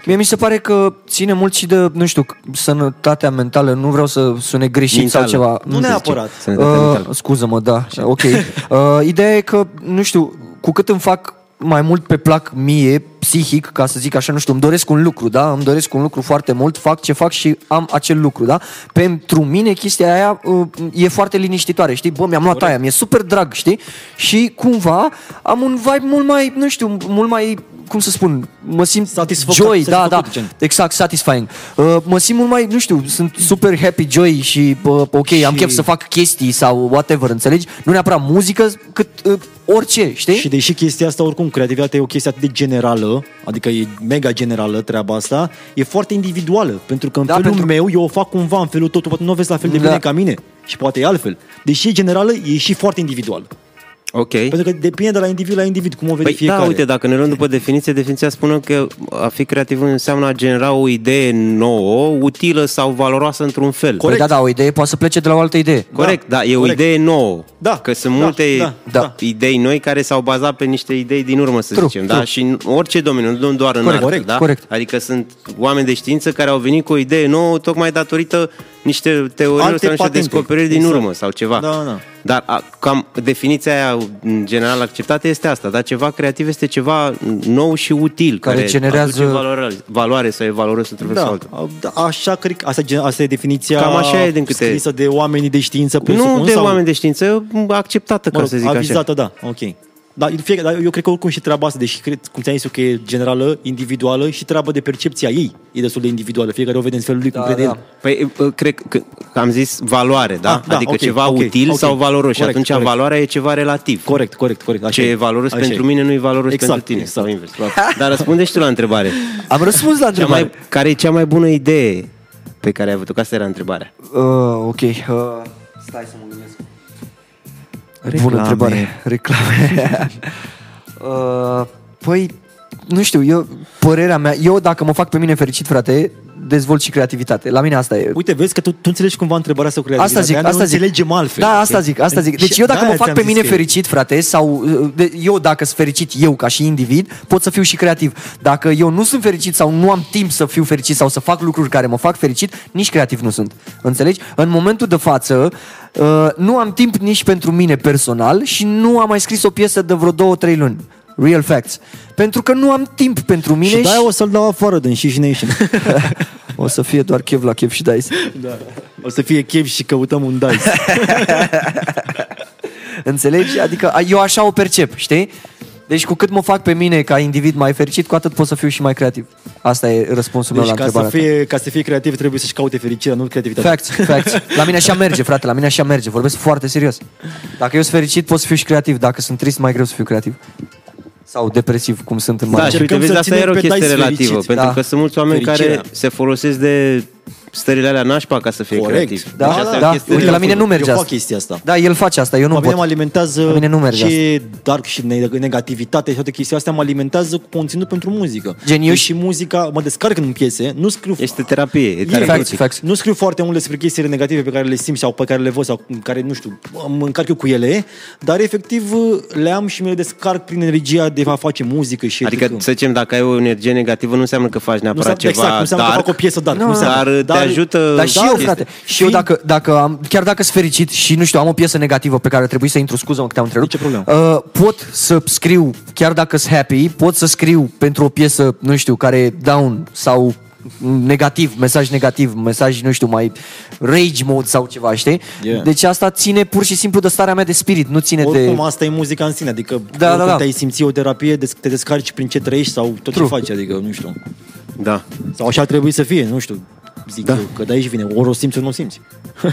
Mie mi se pare că ține mult și de, nu știu, sănătatea mentală, nu vreau să sune greșit Mentală. sau ceva. Nu neapărat. Sănătatea mentală. Uh, scuză-mă, da, așa, ok. Uh, ideea e că, nu știu, cu cât îmi fac mai mult pe plac mie, psihic, ca să zic așa, nu știu, îmi doresc un lucru, da? Îmi doresc un lucru foarte mult, fac ce fac și am acel lucru, da? Pentru mine chestia aia uh, e foarte liniștitoare, știi? Bă, mi-am luat aia, mi-e super drag, știi? Și cumva am un vibe mult mai, nu știu, mult mai cum să spun, mă simt Satisfăcut- joy, da, da, satisfăcut, gen. exact, satisfying. Uh, mă simt mult mai, nu știu, sunt super happy, joy și, uh, ok, și... am Și- chef să fac chestii sau whatever, înțelegi? Nu neapărat muzică, cât uh, orice, știi? Și deși chestia asta, oricum, creativitatea e o chestie atât de generală, adică e mega generală treaba asta, e foarte individuală. Pentru că în Da, felul pentru- meu, eu o fac cumva în felul tău, tu poate nu o vezi la fel de Da. bine ca mine. Și poate e altfel. Deși e generală, e și foarte individuală. Ok. Pentru că depinde de la individ la individ, cum o vede Păi fiecare. da, uite, dacă ne luăm după definiție, definiția spune că a fi creativ înseamnă a genera o idee nouă, utilă sau valoroasă într-un fel. Păi Corect. da, da, o idee poate să plece de la o altă idee. Corect, da, e corect. o idee nouă. Da, Că sunt da, multe da, da. idei noi care s-au bazat pe niște idei din urmă, să True, zicem. true. Da? Și în orice domeniu, nu doar în Corect, artă. corect, da? corect. Adică sunt oameni de știință care au venit cu o idee nouă tocmai datorită niște teorii Alte sau niște patente. descoperiri din Exact. urmă sau ceva. Da, da. Dar a, cam definiția aia în general acceptată este asta, dar ceva creativ este ceva nou și util, Care care, generează- aduce valoare, valoare sau e valoros într-un fel sau Da, altul. da, așa cred că asta, e gen- asta e definiția Cam așa e din câte- scrisă de oamenii de știință Nu presupun, de sau, oameni de știință, acceptată, mă ca rog, să zic așa. avizată, da, ok. Dar, fie, dar eu cred că oricum și treaba asta, deși cred, cum ți-am zis eu, că e generală, individuală și treaba de percepția ei e destul de individuală. Fiecare o vede în felul lui, cum Da, crede da. el. Păi, uh, cred că că am zis valoare, da? Ah, da, adică ok, ceva ok, util ok. sau valoros. și Corect, atunci corect. valoarea e ceva relativ. Corect, corect, corect. Așa Ce e valoros Așa pentru e. mine nu e valoros Exact, pentru tine. exact. Sau invers. Dar răspunde și tu la întrebare. [LAUGHS] Am răspuns la Cea întrebare. mai, care e cea mai bună idee pe care ai avut-o? Că asta era întrebarea. Uh, ok. Uh, stai să mă gândesc. Reclame. Bună întrebare. Reclame. [LAUGHS] uh, păi, nu știu, eu, părerea mea, eu dacă mă fac pe mine fericit, frate, dezvolt și creativitate. La mine asta e. Uite, vezi că tu, tu înțelegi cumva întrebarea sau creativitatea. Asta zic, noi asta nu zic. înțelegem altfel. Da, asta zic, asta zic. Deci Și eu dacă de-aia mă fac ți-am pe zis mine că e- fericit, frate, sau uh, de, eu dacă sunt fericit eu ca și individ, pot să fiu și creativ. Dacă eu nu sunt fericit sau nu am timp să fiu fericit sau să fac lucruri care mă fac fericit, nici creativ nu sunt. Înțelegi? În momentul de față, uh, nu am timp nici pentru mine personal și nu am mai scris o piesă de vreo două, trei luni. Real facts. Pentru că nu am timp pentru mine Și de-aia o să-l dau afară din Shish Nation. [LAUGHS] o să fie doar chef la chef și dice. da. O să fie chef și căutăm un dice. [LAUGHS] Înțelegi? Adică a- eu așa o percep, știi? Deci cu cât mă fac pe mine ca individ mai fericit, cu atât pot să fiu și mai creativ. Asta e răspunsul meu Deci la ca să, întrebarea ta. fie, ca să fie creativ trebuie să-și caute fericirea, nu creativitatea. Facts, facts. La mine așa merge, frate, la mine așa merge. Vorbesc foarte serios. Dacă eu sunt fericit, pot să fiu și creativ. Dacă sunt trist, mai greu să fiu creativ. Sau depresiv, cum sunt în Da, mare. și uite, Încercăm vezi, să asta era o ținem pe chestie dice relativă. fericit. Pentru Da. că sunt mulți oameni Fericirea. care se folosesc de stările alea nașpa ca să fie Corect. creativ. Da, Deci asta e o da. chestie Uite, la mine relativă. nu merge Eu fac asta. chestia asta. Da, el face asta, eu nu Mă bine pot. mă alimentează La mine nu merge și dark și ne- negativitate și toate chestiile astea mă alimentează cu conținut pentru muzică. Gen, eu Deci și- și muzica, mă descarc în piese, nu scriu Este terapie, e Facts, terapeutic. facts. nu scriu foarte mult despre chestiile negative pe care le simt sau pe care le văd sau care, nu știu, mă încarc eu cu ele, dar efectiv le am și mi le descarc prin energia de a face muzică și Adică, etc. să zicem, dacă ai o energie negativă, nu înseamnă că faci nu neapărat înseamnă, ceva exact, nu înseamnă că dark, fac o piesă dark. Nu, nu înseamnă. dar te ajută... Dar și Da, eu, este. frate, și eu Și- dacă, dacă am, chiar dacă sunt fericit și nu știu, am o piesă negativă pe care trebuie să intru, scuză-mă că te-am întrerupt. Nicio problemă. Uh, pot să scriu, chiar dacă sunt happy, pot să scriu pentru o piesă, nu știu, care e down sau negativ, mesaj negativ, mesaj, nu știu, mai rage mode sau ceva, știi? Yeah. Deci asta ține pur și simplu de starea mea de spirit, nu ține Oricum, de... asta e muzica în sine, adică Da, oricum da, da. te-ai simți o terapie, des- te descarci prin ce trăiești sau tot True. ce faci, adică, nu știu. Da. Sau așa ar trebui să fie, nu știu. Zic da. eu, că de aici vine, ori o simți, ori nu o simți. [LAUGHS]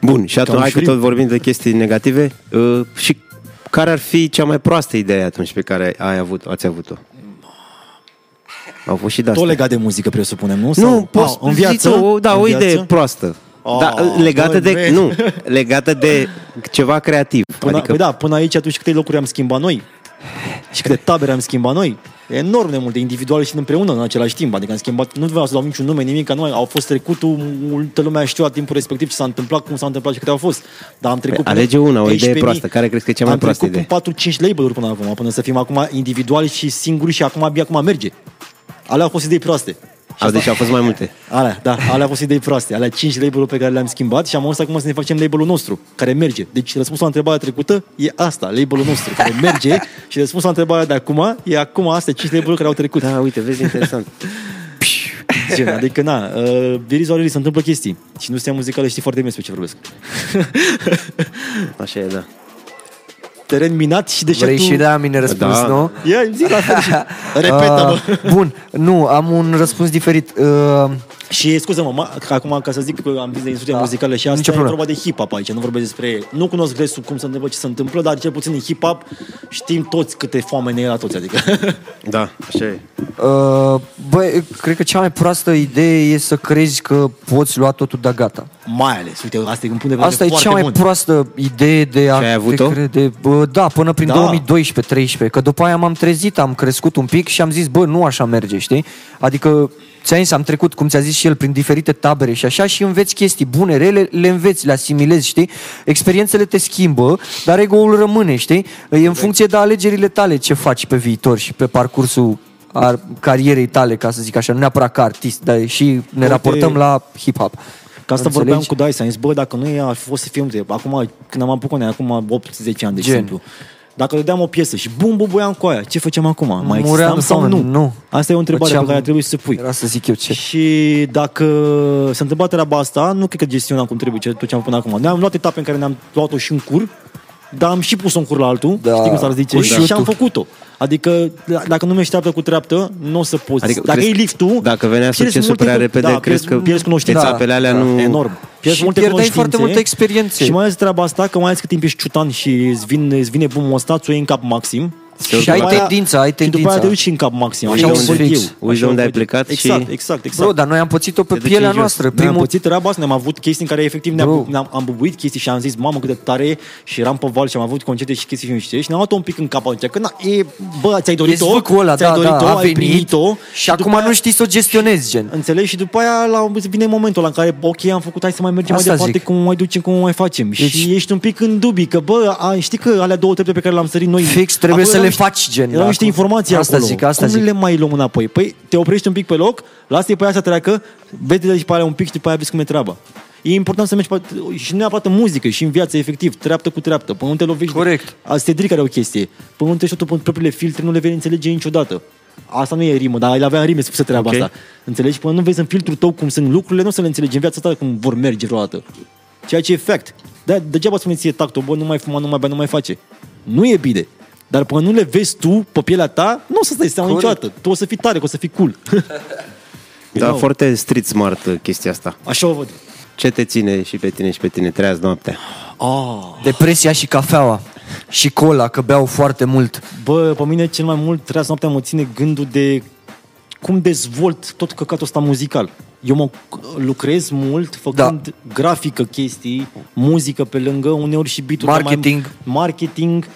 Bun, și atunci, hai că ușurin. tot vorbim de chestii negative, uh, și care ar fi cea mai proastă idee atunci pe care ai avut, ați avut-o? Au fost și de Tot astea. legat de muzică, presupunem, nu? Nu, Sau, poți a, în viață? o, da, în o viață? idee proastă. Ah, da, legată băi, de, man. nu, legată de ceva creativ. Până, adică, adică... da, până aici atunci câte locuri am schimbat noi și câte tabere am schimbat noi. E enorm de multe, individual și împreună în același timp. Adică am schimbat, nu vreau să dau niciun nume, nimic, că noi au fost trecutul, multă lume a știut la timpul respectiv ce s-a întâmplat, cum s-a întâmplat și câte au fost. Dar am trecut Păi, alege una, o idee 11.000. proastă. Care crezi că e cea mai am proastă trecut prin 4-5 label-uri până acum, până să fim acum individuali și singuri și acum abia acum merge. Alea au fost idei proaste. Și au, asta- deci au fost mai multe. Alea, da, alea au fost idei proaste. Alea 5 label-uri pe care le-am schimbat și am ajuns acum să ne facem label-ul nostru, care merge. Deci răspunsul la întrebarea trecută e asta, label-ul nostru, care merge [LAUGHS] și răspunsul la întrebarea de acum e acum astea 5 label-uri care au trecut. Da, uite, vezi, interesant. [LAUGHS] Gen, adică, na, uh, virii se întâmplă chestii. Și industria muzicală știi foarte bine despre ce vorbesc. [LAUGHS] Așa e, da. Teren minat și deja Vrei tu... și de la mine răspuns, Da. nu? Ia, zi la fel [LAUGHS] și... Repetă-mă. Uh, bun, nu, am un răspuns diferit. Uh, Și scuză-mă, ma, că acum ca să zic că am zis de industria Da. muzicală și Nicio asta e problemă. vorba de hip-hop aici, nu vorbesc despre... Nu cunosc restul cum se întâmplă, ce se întâmplă, dar cel puțin în hip-hop știm toți câte foamene e la toți, adică... [LAUGHS] Da, așa e. uh, băi, cred că cea mai proastă idee e să crezi că poți lua totul de gata. Mai ales, uite, asta e un punct de vedere Asta e foarte cea mai bun. proastă idee de a Și ai avut-o? te crede. Bă, da, până prin Da. 2012-13, că după aia m-am trezit, am crescut un pic și am zis, bă, nu așa merge, știi? Adică ți-am zis, am trecut, cum ți-a zis și el, prin diferite tabere și așa și înveți chestii bune, rele, le înveți, le asimilezi, știi? Experiențele te schimbă, dar ego-ul rămâne, știi? E în funcție de alegerile tale ce faci pe viitor și pe parcursul ar, carierei tale, ca să zic așa, nu neapărat ca artist, dar și ne Uite- raportăm la hip-hop. Ca asta Înțelegi? vorbeam cu Dice, am zis, bă, dacă nu e, ar fi fost să fie, uite, acum, când am apucat noi, acum 8-10 ani, de Gen. exemplu, dacă dădeam o piesă și bum, bubuiam cu aia, ce făceam acum? Mai Muream existam sau sau nu? nu? Asta e o întrebare Făceam- pe care trebuie să se pui. Era să zic eu ce. Și dacă se întâmplă treaba asta, nu cred că gestionam cum trebuie ce- tot ce am făcut până acum. Ne-am luat etape în care ne-am luat-o și în cur, dar am și pus un cur la altul, Da. știi cum s-ar zice, Cu și am șutul. făcut-o. Adică, d- dacă nu mergi treaptă cu treaptă, nu o să poți. Adică dacă crezi- e liftul, dacă venea pierzi succesul multe prea cu- repede, da, crezi pierzi, că pierzi cunoștințe. țapele alea nu- Enorm. Pierzi Și multe pierdeai cunoștințe. foarte multe experiențe. Și mai ales treaba asta, că mai ales cât timp ești ciutan și îți vine, îți vine bumul ăsta, ți-o iei în cap maxim. Și ai după aia- tendința, ai Și după tendința. aia te duci și în cap maxim. Așa Așa un o văd fix. eu. Uiți Așa de unde o ai văd eu. plecat și- Exact, exact, exact. Bro, dar noi am pățit-o pe Te duci pielea în jos. noastră. Noi am Primul, pățit treaba asta, ne-am avut chestii în care efectiv Bro. ne-am, ne-am am bubuit chestii și am zis, mamă cât de tare e și eram pe val și am avut concerte și chestii și nu știu ce și ne-am luat un pic în cap atunci, că na, e, bă, ți-ai e dorit-o, zvâcul ăla, ți-ai da, dorit-o, da, a ai venit primit-o și acum după aia- nu știi să o gestionezi, gen. Înțelegi? Și după aia la, vine momentul ăla în care, ok, am făcut, hai să mai mergem Asta mai departe, zic. cum mai ducem, cum mai facem. Deci- și ești un pic în dubii, că bă, a, știi că alea două trepte pe care le-am sărit noi... Fix, trebuie acolo să erau le niște- faci, gen, Erau da, niște acum. informații Asta acolo. zic, asta cum zic. le mai luăm înapoi? Păi te oprești un pic pe loc, lasă-i pe aia să treacă, vede și pe aia un pic și după aia vezi cum e treaba. E important să mergi pe, și nu neapărat în muzică, și în viață, efectiv, treaptă cu treaptă. Până nu te lovești... Corect. Cedric are o chestie. Până nu te știi tu pe propriile filtre, nu le vei înțelege niciodată. Asta nu e rimă, dar el avea în rime spusă treaba Ok. asta. Înțelegi? Până nu vezi în filtrul tău cum sunt lucrurile, nu o să le înțelegi în viața ta cum vor merge vreodată. Ceea ce e fact. De degeaba spune ție tactul, bă, nu mai fuma, nu mai bea, nu mai face. Nu e bine. Dar până nu le vezi tu pe pielea ta, nu o să stai seama Corect. niciodată. Tu o să fii tare, că o să fii cool. [LAUGHS] Da, Nou. foarte street smart uh, chestia asta. Așa o văd. Ce te ține și pe tine și pe tine treaz noaptea? Ah. Depresia și cafeaua. Și cola, că beau foarte mult. Bă, pe mine cel mai mult treaz noaptea mă ține gândul de cum dezvolt tot căcatul ăsta muzical. Eu mă lucrez mult făcând da. grafică chestii, muzică pe lângă, uneori și beat Marketing. Mai, marketing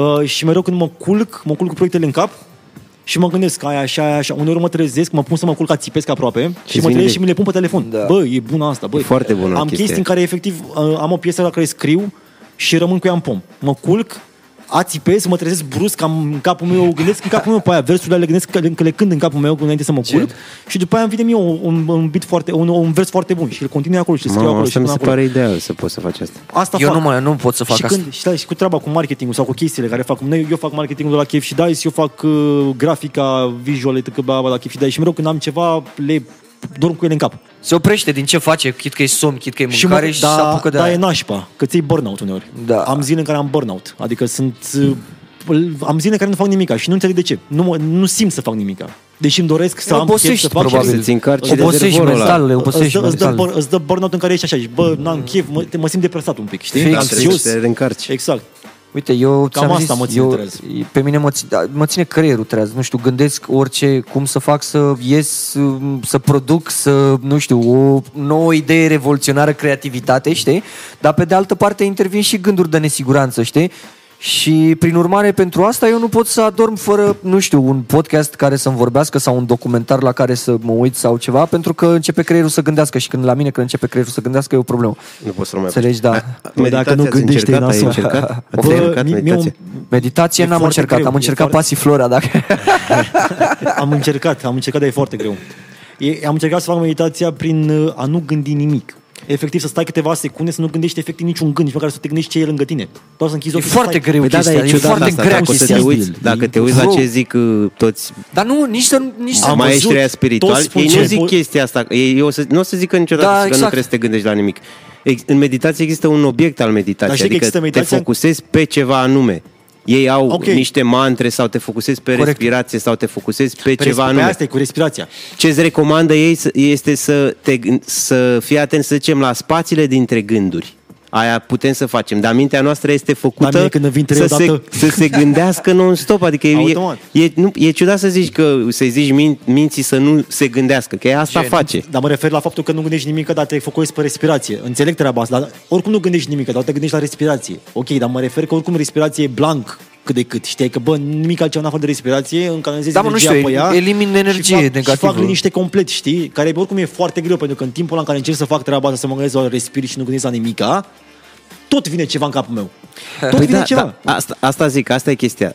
uh, și mereu când mă culc, mă culc cu proiectele în cap și mă gândesc aia așa, aia așa. Uneori mă trezesc, mă pun să mă culc ca țipesc aproape și, Și mă vine trezesc de- și mi le pun pe telefon. Da. Bă, e bună asta, bă. E foarte bună Am chestia. chestii în care efectiv uh, am o piesă la care scriu și rămân cu ea în pom. Mă culc, ațipez, mă trezesc brusc, am în capul meu, gândesc în capul meu pe aia, versurile le gândesc că, că le cânt în capul meu înainte să mă culc și după aia îmi vine mie un, un, un beat foarte, un, un vers foarte bun și îl continui acolo și îl scriu Mamă, acolo și asta mi pun se acolo. pare ideal să poți să faci asta. Asta Eu fac. nu, mai, nu pot să fac și, asta. când, și, da, și cu treaba cu marketingul sau cu chestiile care fac, cum noi- eu fac marketingul de la Chef și Dice, eu fac uh, grafica, visual, etc. bla, bla, la Chef și Dice și mereu când am ceva, le dorm cu ele în cap. Se oprește din ce face, chit că e somn, chit că e Și mâncare mă, și, da, se apucă de da, aia. e nașpa, că ți burnout uneori. Da. Am zile în care am burnout, adică sunt... uh, Am zile în care nu fac nimica și nu înțeleg de ce. Nu, mă, nu simt să fac nimica. Deși îmi doresc să am chef Obosești, să fac probabil. și Să-ți încarci Obosești rezervorul ăla. mental, le îți obosești dă, îți, dă, mental. bur- îți dă burnout în care ești așa, ești, bă, n-am chef, mă, te- mă simt depresat un pic, știi? Fix. Da, trebuie Anxios. să te reîncarci. Exact. Uite, eu ți-am asta zis, mă ține eu, treaz. pe mine mă, ține, da, mă ține creierul treaz. Nu știu, gândesc orice, cum să fac să ies, să produc, să, nu știu, o nouă idee revoluționară, creativitate, știi? Dar pe de altă parte intervin și gânduri de nesiguranță, știi? Și prin urmare, pentru asta eu nu pot să adorm fără, nu știu, un podcast care să-mi vorbească sau un documentar la care să mă uit sau ceva, pentru că începe creierul să gândească și când la mine când începe creierul să gândească e o problemă. Nu poți să nu mai Înțelegi, da. Bă, dacă nu Meditația ați gândești, încercat? e Ai nasol. încercat? Bă, Ați încercat mie- mie meditație? Meditație E n-am foarte încercat, greu, am e încercat foarte- pasiflora, dacă... [LAUGHS] am încercat, am încercat, dar e foarte greu. E, am încercat să fac meditația prin uh, a nu gândi nimic. Efectiv să stai câteva secunde să nu gândești efectiv niciun gând, nici măcar să te gândești ce e lângă tine. Doar să închizi E ochii. foarte să stai. greu Păi da, dar chestia, e e ciudat foarte asta, grea dacă, să te chestia. uiți, dacă te uiți la Bro. ce zic uh, toți Dar nu, nici să, nici să... Am maestrii văzut, aia spirituali, toți spun ei ce- nu zic chestia asta. Ei, eu o să, nu o să zică niciodată Da, că nu exact. trebuie să te gândești la nimic. Ex- În meditație există un obiect al Dar meditației, știi că adică există te meditația- focusezi pe ceva anume. Ei au Ok. niște mantre sau te focusezi pe Corect. respirație sau te focusezi pe, Pe ceva respi- anume. Pe asta e cu respirația. Ce îți recomandă ei să- este să, te, gând- să fii atent, să zicem, la spațiile dintre gânduri. Aia putem să facem, dar mintea noastră este făcută Dar mie când îmi vin trei să, se, odată- să se gândească non-stop. Adică e, Automat. e, nu, e ciudat să zici că să-i zici min, minții să nu se gândească, că e asta Gen. face. Dar mă refer la faptul că nu gândești nimic, dar te focusezi pe respirație. Înțeleg treaba asta, dar oricum nu gândești nimic, dar te gândești la respirație. Ok, dar mă refer că oricum respirație e blank cât de cât. Știi că, bă, nimic altceva în afară de respirație, în canalizezi Da, mă, nu energia știu, pe ea elimin energie și fac, Și negativă. fac liniște complet, știi? Care oricum e foarte greu, pentru că în timpul ăla în care încerc să fac treaba asta, să mă gândesc la respiri și nu gândesc la nimica, tot vine ceva în capul meu. Tot vine ceva. da, asta, asta zic, asta e chestia.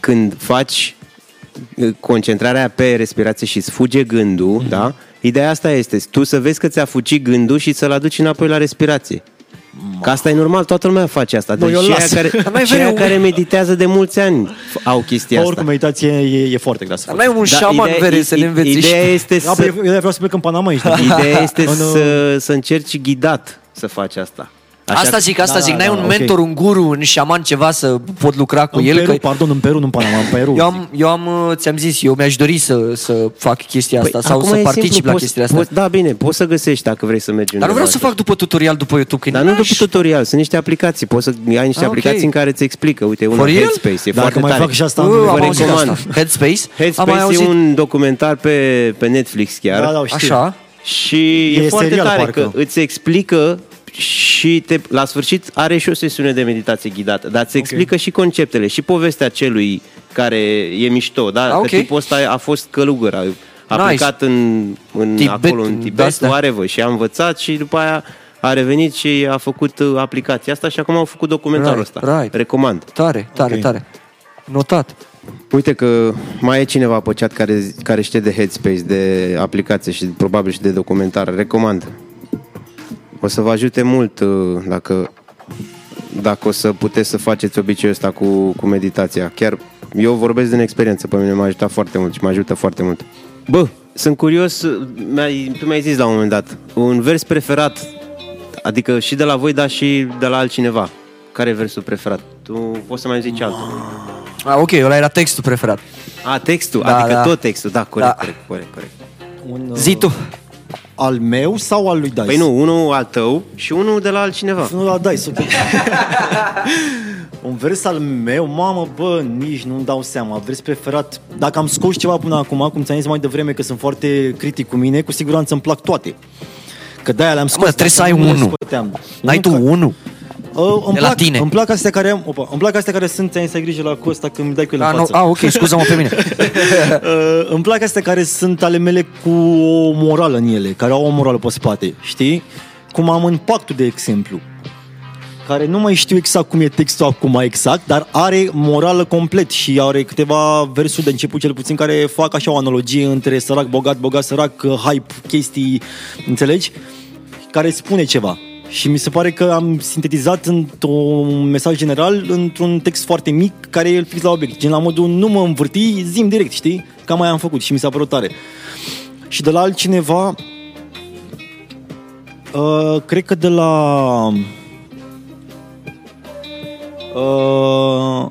Când faci uh, concentrarea pe respirație și îți fuge gândul, mm-hmm. da? Ideea asta este, tu să vezi că ți-a fugit gândul și să-l aduci înapoi la respirație. Că asta e normal, toată lumea face asta. Nu, Deci eu și aia las. care, Dar mai și aia vrei- care meditează de mulți ani f- au chestia Bă, asta. oricum, meditație e, e foarte grea să Dar faci. n-ai un șaman ideea- vere să ne i- învețe Ideea și... este Da, păi să, eu vreau să plec în Panama aici. [LAUGHS] ideea este În, să, să încerci ghidat să faci asta. Așa- asta zic, asta Da, zic. da, N-ai da, un ok. mentor, un guru, un șaman, ceva să pot lucra cu În el? Peru, că pardon, în Peru, nu în Panama, în Peru. eu am, eu am, uh, ți-am zis, eu mi-aș dori să, să fac chestia asta sau acum să e particip simplu, la poți- chestia asta. Poți, da, bine, poți să găsești dacă vrei să mergi Dar nu vreau să undeva. fac după tutorial după YouTube, că Dar nu n-aș- după tutorial, sunt niște aplicații. Poți să ai niște Ah, ok. aplicații în care îți explică. Uite, una For real? Headspace, e Dacă foarte mai tare. fac și asta, Uh, nu am vă auzit recomand. asta. Headspace? am mai Headspace auzit. e un documentar pe, pe Netflix chiar. Da, da, știu. Așa. Și e, E foarte serial, tare parcă. că îți explică și te, la sfârșit are și o sesiune de meditație ghidată, dar îți explică și conceptele și povestea celui care e mișto, da? Ah, ok. Că tipul ăsta a fost călugăr, a, a Nice. plecat în, în Tibet, acolo, în Tibet, de-astea. whatever, și a învățat și după aia a revenit și a făcut uh, aplicația asta și acum au făcut documentarul Right, ăsta. right. Recomand. Tare, tare, Ok. tare. Notat. Uite că mai e cineva pe chat care, care știe de Headspace, de aplicație și probabil și de documentar. Recomand. O să vă ajute mult uh, dacă, dacă o să puteți să faceți obiceiul ăsta cu, cu meditația. Chiar eu vorbesc din experiență, pe mine m-a ajutat foarte mult și mă ajută foarte mult. Bă, sunt curios, uh, mi-ai, tu mi-ai zis la un moment dat, un vers preferat, adică și de la voi, dar și de la altcineva. Care e versul preferat? Tu poți să mai zici altul. Ah, ok, ăla era textul preferat. A, textul, Da, adică da. tot textul, da, corect, Da. corect, corect, corect. Un, uh, Zi tu. Al meu sau al lui Dice? Păi nu, unul al tău și unul de la altcineva. Nu la Dice, ok. [LAUGHS] Un vers al meu, mamă, bă, nici nu-mi dau seama. Vers preferat. Dacă am scos ceva până acum, cum ți-am zis mai devreme că sunt foarte critic cu mine, cu siguranță îmi plac toate. Că de-aia le-am scos. trebuie dacă să ai nu le unul. scoteam. N-ai tu care- unul? Uh, îmi De la plac, tine. Îmi plac astea care am, opa, îmi plac astea care sunt, ți-am zis, ai grijă la Costa când îmi dai cu el Ah, în nu, față. ah, ok, scuză-mă pe mine. [LAUGHS] [LAUGHS] Uh, îmi plac astea care sunt ale mele cu o morală în ele, care au o morală pe spate, știi? Cum am în pactul, de exemplu, care nu mai știu exact cum e textul acum exact, dar are morală complet și are câteva versuri de început cel puțin care fac așa o analogie între sărac, bogat, bogat, sărac, uh, hype, chestii, înțelegi? Care spune ceva. Și mi se pare că am sintetizat într-un mesaj general într-un text foarte mic care e fix la obiect. Gen la modul nu mă învârti, zim direct, știi? Cam mai am făcut și mi s-a părut tare. Și de la altcineva, uh, cred că de la... Uh,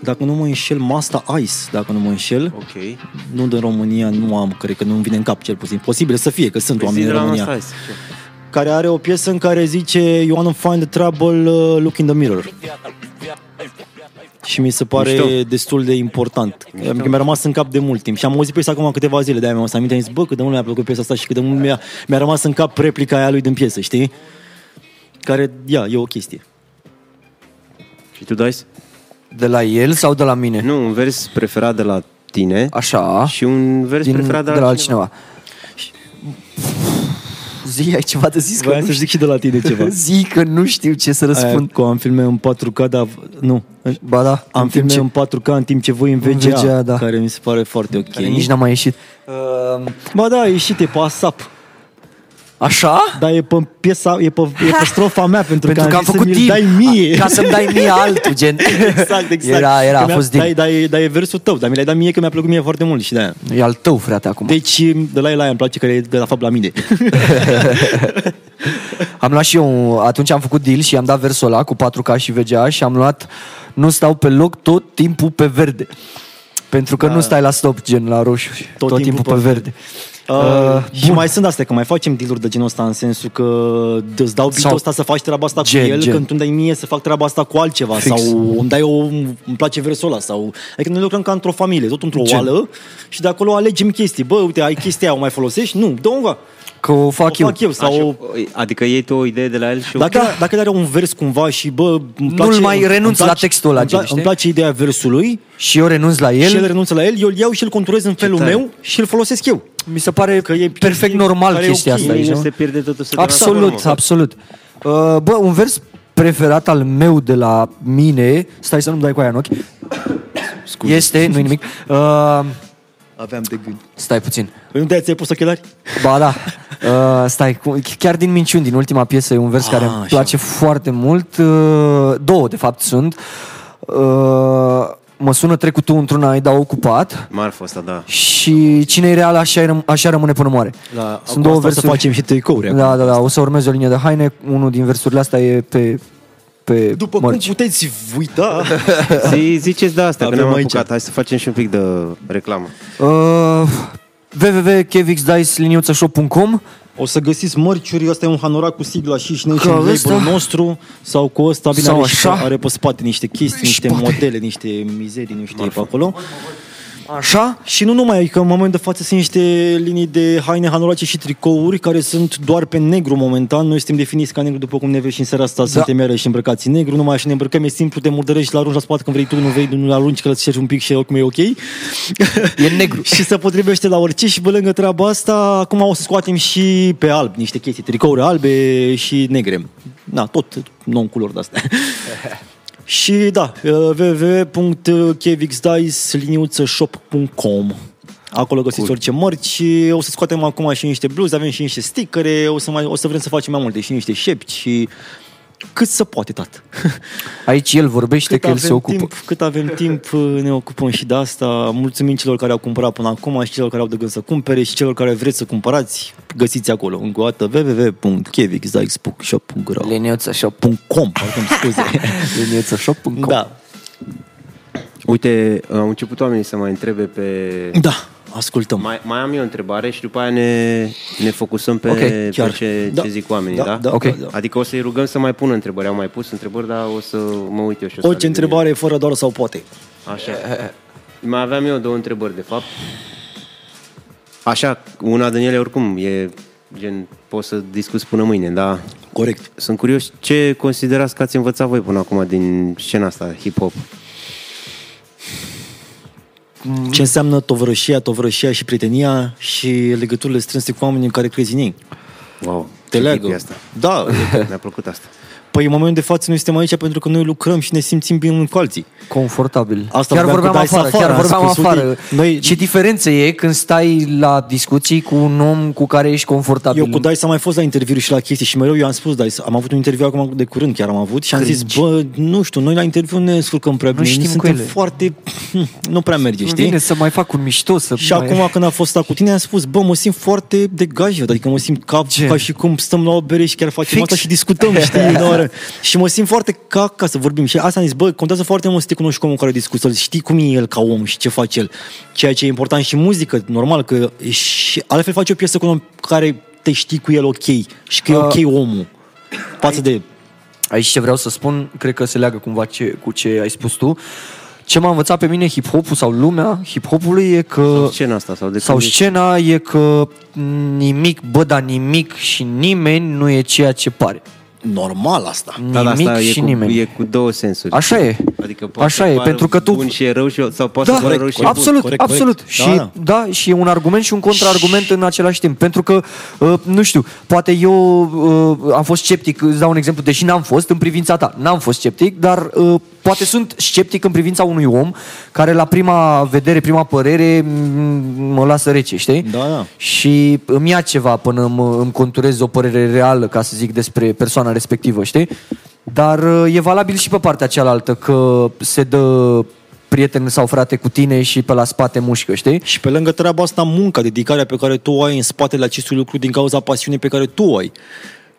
dacă nu mă înșel, Masta Ice, dacă nu mă înșel. Ok. Nu din România, nu am, cred că nu-mi vine în cap cel puțin. Posibil să fie, că sunt Păi zi oameni de în la România. Masta Ice. Care are o piesă în care zice You wanna find the trouble, uh, look in the mirror. Și mi se pare Mișto. destul de important. Mișto. Mi-a rămas în cap de mult timp. Și am auzit piesa acum câteva zile, de-aia mi-am să aminte, am zis, bă, cât de mult mi-a plăcut piesa asta și cât de mult mi-a, mi-a rămas în cap replica aia lui din piesă, știi? Care, ia, e o chestie. Și tu dai? De la el sau de la mine? Nu, un vers preferat de la tine Așa. și un vers Din, preferat de de la, la altcineva. altcineva. Zi, ai ceva de zis? Voiam că să nu zic și de la tine ceva. [LAUGHS] Zi că nu știu ce să Aia răspund. cu am filme în 4K, dar nu. Ba da, Am în timp filme ce- în 4K în timp ce voi în VGA, În VGA, da. care mi se pare foarte ok. care nici n-am mai ieșit. Uh, Ba da, a ieșit, e pe ASAP. Așa? Dar e pe piesa, e pe, e pe strofa mea, pentru, [LAUGHS] Pentru că am zis făcut să-mi timp. dai mie. [LAUGHS] Ca să-mi dai mie altul, gen. [LAUGHS] Exact, exact. Era, era, Că a mi-a- fost din... Dar, dar, e, dar e versul tău, dar mi l-ai dat mie că mi-a plăcut mie foarte mult și de-aia. E al tău, frate, acum. Deci, de la el aia îmi place că e de la fapt la mine. Am luat și eu, atunci am făcut deal și am dat versul ăla cu 4K și VGA și am luat Nu stau pe loc tot timpul pe verde. Pentru că nu stai la stop, gen la roșu, tot, tot timpul, pe verde. Uh, și mai sunt astea, că mai facem deal de genul ăsta în sensul că îți dau beat Sau- ăsta să faci treaba asta Gen, cu el, gen. când tu îmi dai mie să fac treaba asta cu altceva Fix. sau îmi dai o, îmi place versul ăla sau adică noi lucrăm ca într-o familie, tot într-o Gen. oală și de acolo alegem chestii. Bă, uite, ai chestia aia, o mai folosești? Nu, dă-o Că o fac o eu. fac eu sau Așa, adică iei tu o idee de la el și o... Dacă, dacă el are un vers cumva și bă, îmi place, mai îmi renunț place- la textul ăla, îmi, gen, pla- știi? îmi place ideea versului Și eu renunț la el. și el renunță la el, eu îl iau și îl conturez în felul tare. meu și îl folosesc eu. Mi se pare Că e perfect din- normal care e chestia ok. asta. Aici aici, nu nu? se pierde totul. se Absolut, transformă. absolut. Uh, Bă, un vers preferat al meu de la mine, stai să nu-mi dai cu aia în ochi, Scuze. este, nu nimic, uh, Aveam de gând. stai puțin, Păi nu te-ai ți-ai pus ochelari? ba da, [LAUGHS] uh, stai, cu- chiar din minciuni, din ultima piesă, e un vers Ah, care îmi așa. place foarte mult, uh, două de fapt sunt, uh, mă sună trecutul într-una, îi dau ocupat Marfa asta, da. și cine e real așa, răm- așa rămâne până moare. La, Sunt două să versuri. facem și tricouri. acum. Da, da, da, o să urmez o linie de haine, unul din versurile astea e pe, pe După mărci. cum puteți uita, [LAUGHS] Zi, ziceți de asta, că Avem ne-am aici. apucat. Hai să facem și un pic de reclamă. Uh, www.kevixdice.shop.com o să găsiți mărciuri, ăsta e un hanorac cu sigla și și Ca Nation ăsta? label nostru sau cu ăsta, bine, Sau are, și, așa? are pe spate niște chestii, niște poate. modele, niște mizerii, nu știu, pe acolo. Așa? Și nu numai, că în momentul de față sunt niște linii de haine, hanorace și tricouri care sunt doar pe negru momentan. Noi suntem definiți ca negru după cum ne vezi și în seara asta, da. suntem iarăși îmbrăcați în negru, numai așa ne îmbrăcăm, e simplu, te murdărești, la arunci la spate când vrei tu, nu vrei, nu arunci că îți un pic și oricum e ok. E negru. [LAUGHS] și se potrivește la orice și pe lângă treaba asta, acum o să scoatem și pe alb niște chestii, tricouri albe și negre. Na, tot non-culori de-astea. [LAUGHS] și da, www.kevixdice.shop.com Acolo găsiți cool. orice mărci și o să scoatem acum și niște bluze, avem și niște stickere, o să, mai, o să vrem să facem mai multe și niște șepci și cât să poate, tată. [LAUGHS] Aici el vorbește că el se ocupă. Timp, cât avem timp, ne ocupăm și de asta. Mulțumim celor care au cumpărat până acum și celor care au de gând să cumpere și celor care vreți să cumpărați, găsiți acolo. Încă o dată www.kevixdikes.shop.ro Leniuța shop. .com, pardon, scuze. [LAUGHS] Leniuța shop.com da, Uite, au început oamenii să mai întrebe pe... da, ascultăm. Mai, mai am eu o întrebare și după aia ne, ne focusăm pe, Ok, pe chiar. ce, Da. ce zic oamenii, Da, da? da, Ok. da, da. Adică o să-i rugăm să mai pună întrebări. Au mai pus întrebări, dar o să mă uit eu și o să Orice aleg întrebare fără doar sau poate. Așa. Mai aveam eu două întrebări, de fapt. Așa, una din ele oricum e gen, poți să discuți până mâine, dar Corect. sunt curios ce considerați că ați învățat voi până acum din scena asta, hip-hop. Ce înseamnă tovrășia, tovrășia și prietenia și legăturile strânse cu oamenii în care crezi în ei. Wow, Te ce leagă. tip e asta. Da, Mi-a plăcut asta. Păi în momentul de față noi suntem aici pentru că noi lucrăm și ne simțim bine unul cu alții. Confortabil. Asta chiar vorbeam vorbeam cu Dice afară, chiar afară, am vorbeam spus, afară. uite, noi- Ce diferență e când stai la discuții cu un om cu care ești confortabil? Eu cu Dice am mai fost la interviuri și la chestii și mereu eu am spus Dice, am avut un interviu acum de curând chiar am avut și am zis, bă, nu știu, noi la interviu ne descurcăm prea bine, știm noi cu suntem ele. foarte, [LAUGHS] nu prea merge, Îmi știi? vine să mai fac un mișto, să Și mai... acum când a fost cu tine am spus, bă, mă simt foarte degajat, adică mă simt ca, Ce? ca și cum stăm la o bere și chiar facem Fix. asta și discutăm, știi? [LAUGHS] în oră. Și mă simt foarte ca, ca să vorbim. Și asta am zis, bă, contează foarte mult să te cunoști cu omul care discută, să știi cum e el ca om și ce face el. Ceea ce e important și muzică, normal, că și altfel faci o piesă cu un om care te știi cu el ok și că e Uh, ok omul. Față de... Aici ce vreau să spun, cred că se leagă cumva ce, cu ce ai spus tu. Ce m-a învățat pe mine hip-hopul sau lumea hip-hopului e că... Sau scena asta, sau de sau când- scena e că nimic, bă, dar nimic și nimeni nu e ceea ce pare. Normal asta. Da, dar Nimic asta și e cu, nimeni. e cu două sensuri. Așa e. Adică poate Așa să e, pară pentru că tu- Bun și e rău și, sau poate Da, să pară rău și e corect, bun. absolut, corect, absolut. corect. Și Da, da, și e un argument și un contraargument în același timp. Pentru că, uh, nu știu, poate eu uh, am fost sceptic, îți dau un exemplu, deși n-am fost în privința ta. N-am fost sceptic, dar uh, poate sunt sceptic în privința unui om care la prima vedere, prima părere m- mă lasă rece, știi? Da, da. Și îmi ia ceva până mă, îmi conturez o părere reală, ca să zic, despre persoana respectivă, știi? Dar uh, e valabil și pe partea cealaltă, că se dă prieten sau frate cu tine și pe la spate mușcă, știi? Și pe lângă treaba asta, munca, dedicarea pe care tu o ai în spatele acestui lucru din cauza pasiunii pe care tu o ai.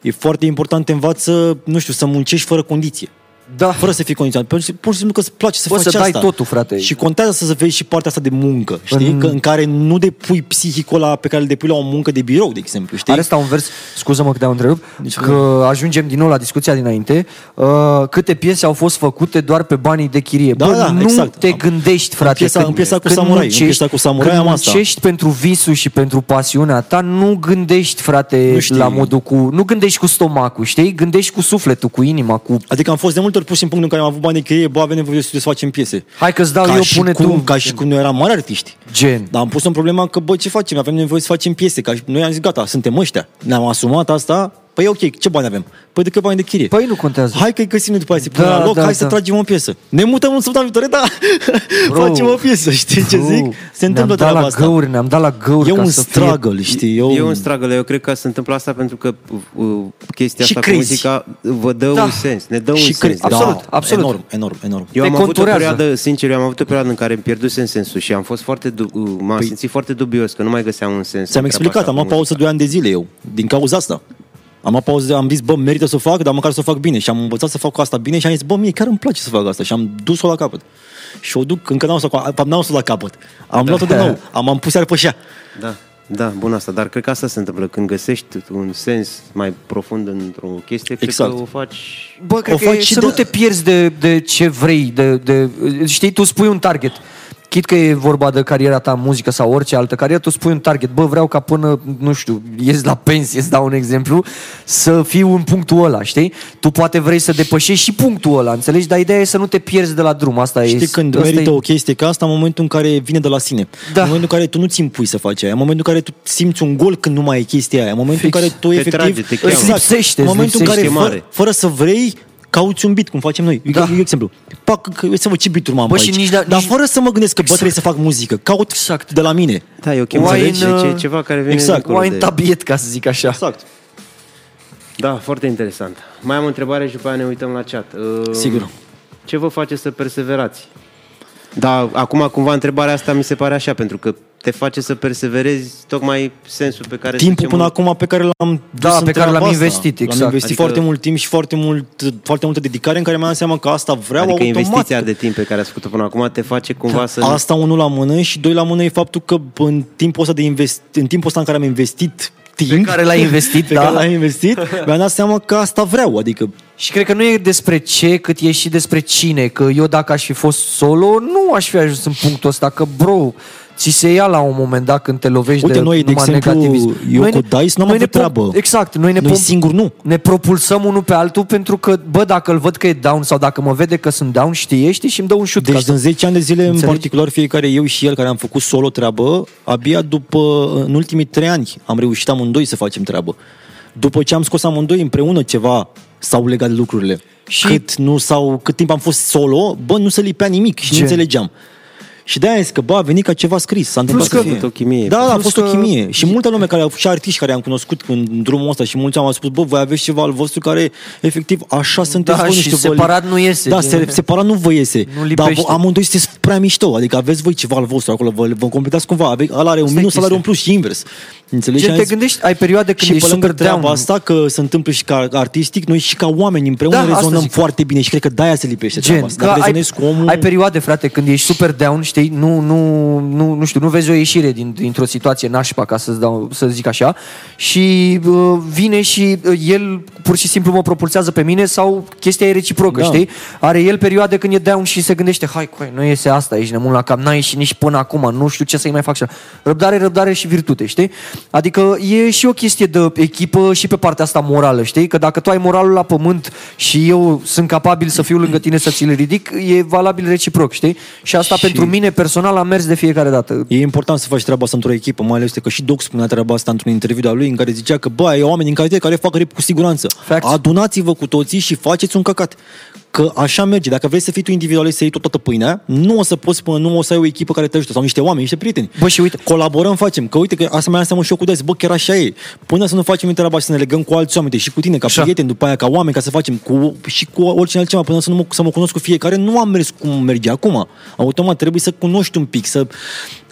E foarte important, te învață, nu știu, să muncești fără condiție. Da. Fără să fii condiționat. Pur și pur și simplu că îți place să Poți faci să dai asta. totul, frate. Și contează să vezi și partea asta de muncă, știi? În- Că, în care nu depui psihicul ăla pe care îl depui la o muncă de birou, de exemplu, știi? Are asta un vers, scuză-mă că te-am întrerupt, Nici că ajungem din nou la discuția dinainte. Uh, câte piese au fost făcute doar pe banii de chirie? Da, Bă, da, nu exact. te Am- gândești, frate. piesa- când, în piesa cu când Samurai, în muncești- piesa cu Samurai când am asta. muncești pentru visul și pentru pasiunea ta, nu gândești, frate, Nu știi. la modul cu... Nu gândești cu stomacul, știi? Gândești cu sufletul, cu inima, cu... Adică am fost de multe ori pus în punctul în care am avut bani de chirie, bă, avem nevoie să facem piese. Hai că-ți dau ca eu, și pune cum, tu. Ca și cum noi eram mari artiști. Gen. Dar am pus în problema că, bă, ce facem? Avem nevoie să facem piese. Ca și noi am zis, gata, suntem ăștia. Ne-am asumat asta, Păi ok, ce bani avem? Păi de cât bani de chirie? Păi nu contează. Hai că găsim noi după aia să punem Da, la loc, da, hai să da. tragem o piesă. Ne mutăm în săptămâna viitoare, da, [LAUGHS] Bro. facem o piesă, știi ce Bro, zic? Se întâmplă ne-am dat treaba la asta. găuri, ne-am dat la găuri E ca un să fie- struggle, știi? E un struggle, eu cred că se întâmplă asta pentru că uh, chestia Și asta crezi. cu muzica vă dă Da. un sens, ne dă un și sens. cred, Absolut, da, absolut. Enorm, enorm, enorm. Eu Te am avut o conturează. perioadă, sincer, eu am avut o perioadă în care îmi pierdusem sensul și am fost foarte, du- uh, m-am Păi- simțit foarte dubios că nu mai găseam un sens. Ți-am în treaba explicat, asta am cu luat pauză muzica. 2 ani de zile eu, din cauza asta. Am luat pauză, am zis, bă, merită să o fac, dar măcar să o fac bine. Și am învățat să fac asta bine și am zis, bă, mie chiar îmi place să fac asta. Și am dus-o la capăt. Și o duc, încă n-am să n-am să la capăt. Am luat-o de nou, [LAUGHS] am, am pus iar pe ea. Da, da, bun asta, dar cred că asta se întâmplă când găsești un sens mai profund într-o chestie, Exact. cred că o faci... Bă, cred O că faci e și să de- nu te pierzi de, de ce vrei, de, de, știi, tu spui un target. Chit că e vorba de cariera ta în muzică sau orice altă carieră, tu spui un target. Bă, vreau ca până, nu știu, ies la pensie, îți dau un exemplu, să fiu în punctul ăla, știi? Tu poate vrei să depășești și punctul ăla, înțelegi? Dar ideea e să nu te pierzi de la drum. Asta e, Știi când asta merită e... o chestie ca asta în momentul în care vine de la sine. Da. În momentul în care tu nu ți impui să faci aia. În momentul în care tu simți un gol când nu mai e chestia aia. În momentul Fix. în care tu Te efectiv... trage, te cheamă. Îți lipsește, În îți momentul în care, lipsește fără, mare. fără să vrei, cauți un beat, cum facem noi. Da. Da. Eu, exemplu. Pac, că, să văd ce beat-uri m-am Bă, pe și aici. nici da- Dar nici- fără să mă gândesc că, bă, trebuie să fac muzică. Caut Exact. de la mine. Da, e o chemare, Wine, deci e uh, ceva care vine exact. dincolo Wine de... tabiet, ca să zic așa. Exact. Da, foarte interesant. Mai am o întrebare și după aia ne uităm la chat. Uh, Sigur. Ce vă face să perseverați? Da, acum cumva întrebarea asta mi se pare așa, pentru că te face să perseverezi tocmai sensul pe care... Timpul zicem, până acum pe care l-am dus Da, în pe care treaba l-am asta. investit, exact. L-am investit Adică- foarte mult timp și foarte, mult, foarte multă dedicare în care mi-am dat seama că asta vreau Adică automat. investiția de timp pe care ați făcut-o până acum te face cumva să... Asta unul la mână și doi la mână e faptul că în timpul ăsta, de invest, în timpul ăsta în care am investit timp, Pe care l-ai investit, [LAUGHS] pe da. care l-am investit, mi-am dat seama că asta vreau, adică Și cred că nu e despre ce, cât e și despre cine. Că eu dacă aș fi fost solo, nu aș fi ajuns în punctul ăsta. Că, bro, ți se ia la un moment dat când te lovești Uite, de noi, de numai exemplu, negativism. eu Noi cu ne- Dice n-am noi avut ne pom- treabă. Exact, noi ne, Noi singur nu. ne propulsăm unul pe altul pentru că, bă, dacă îl văd că e down sau dacă mă vede că sunt down, știe, știi, și îmi dă un șut. ca Deci să- în 10 ani de zile, Înțelegi? în particular, fiecare eu și el care am făcut solo treabă, abia după, în ultimii 3 ani, am reușit amândoi să facem treabă. După ce am scos amândoi împreună ceva, s-au legat lucrurile. Și- Și cât, nu s-au, cât timp am fost solo, bă, nu se lipea nimic și Gen. nu înțelegeam. Și de-aia zis că, bă, a venit ca ceva scris. S-a întâmplat că- să fie. A fost o chimie. Da, da, a Plus fost că- o chimie. Și multă lume care au și artiști care am cunoscut în drumul ăsta și mulți au spus, bă, voi aveți ceva al vostru care, efectiv, așa sunteți Da, voi, nu și știu, vă- separat nu iese, Da, gen. se, separat nu vă iese. Nu dar lipește. vă- amândoi sunteți prea mișto. Adică aveți voi ceva al vostru acolo, vă, vă completați cumva. Ave, ăla are un Asta e minus, ăla are un chestia. plus și invers. Înțelegi? Gen, Și te am zis- gândești, ai perioade când și ești pe lângă super down. treaba asta, că se întâmplă și ca artistic, noi și ca oameni împreună Da, asta rezonăm zic. foarte bine și cred că de-aia se lipește Gen, treaba asta. că Dacă ai, rezonezi cu omul... ai perioade, frate, când ești super down, știi, nu, nu, nu, nu știu, nu vezi o ieșire din, dintr-o situație nașpa, ca să-ți dau, să zic așa, și uh, vine și uh, el pur și simplu mă propulsează pe mine sau chestia e reciprocă, Da. știi? Are el perioade când e down și se gândește, hai, coi, nu iese asta, ești nemul la cap, n-ai ieșit nici până acum, nu știu ce să-i mai fac. și așa. Răbdare, răbdare și virtute, știi? Adică e și o chestie de echipă și pe partea asta morală, știi? Că dacă tu ai moralul la pământ și eu sunt capabil să fiu lângă tine să ți-l ridic, e valabil reciproc, știi? Și asta Și- pentru mine personal a mers de fiecare dată. E important să faci treaba asta într-o echipă, mai ales că și Doc spunea treaba asta într-un interviu de-a lui în care zicea că, bă, e oameni în calitate care fac rap cu siguranță. Facts. Adunați-vă cu toții și faceți un căcat. Că așa merge. Dacă vrei să fii tu individualist, să iei tot toată pâinea, nu o să poți până nu o să ai o echipă care te ajută sau niște oameni, niște prieteni. Bă, și uite- Colaborăm, facem. Că uite că asta mai înseamnă și eu cu Dez. Bă, chiar așa e. Până să nu facem treaba și să ne legăm cu alți oameni, și cu tine, ca Așa. prieteni, după aia ca oameni, ca să facem cu, și cu oricine altceva, până să, nu mă, să mă cunosc cu fiecare, nu am mers cum merge acum. Automat trebuie să cunoști un pic, să,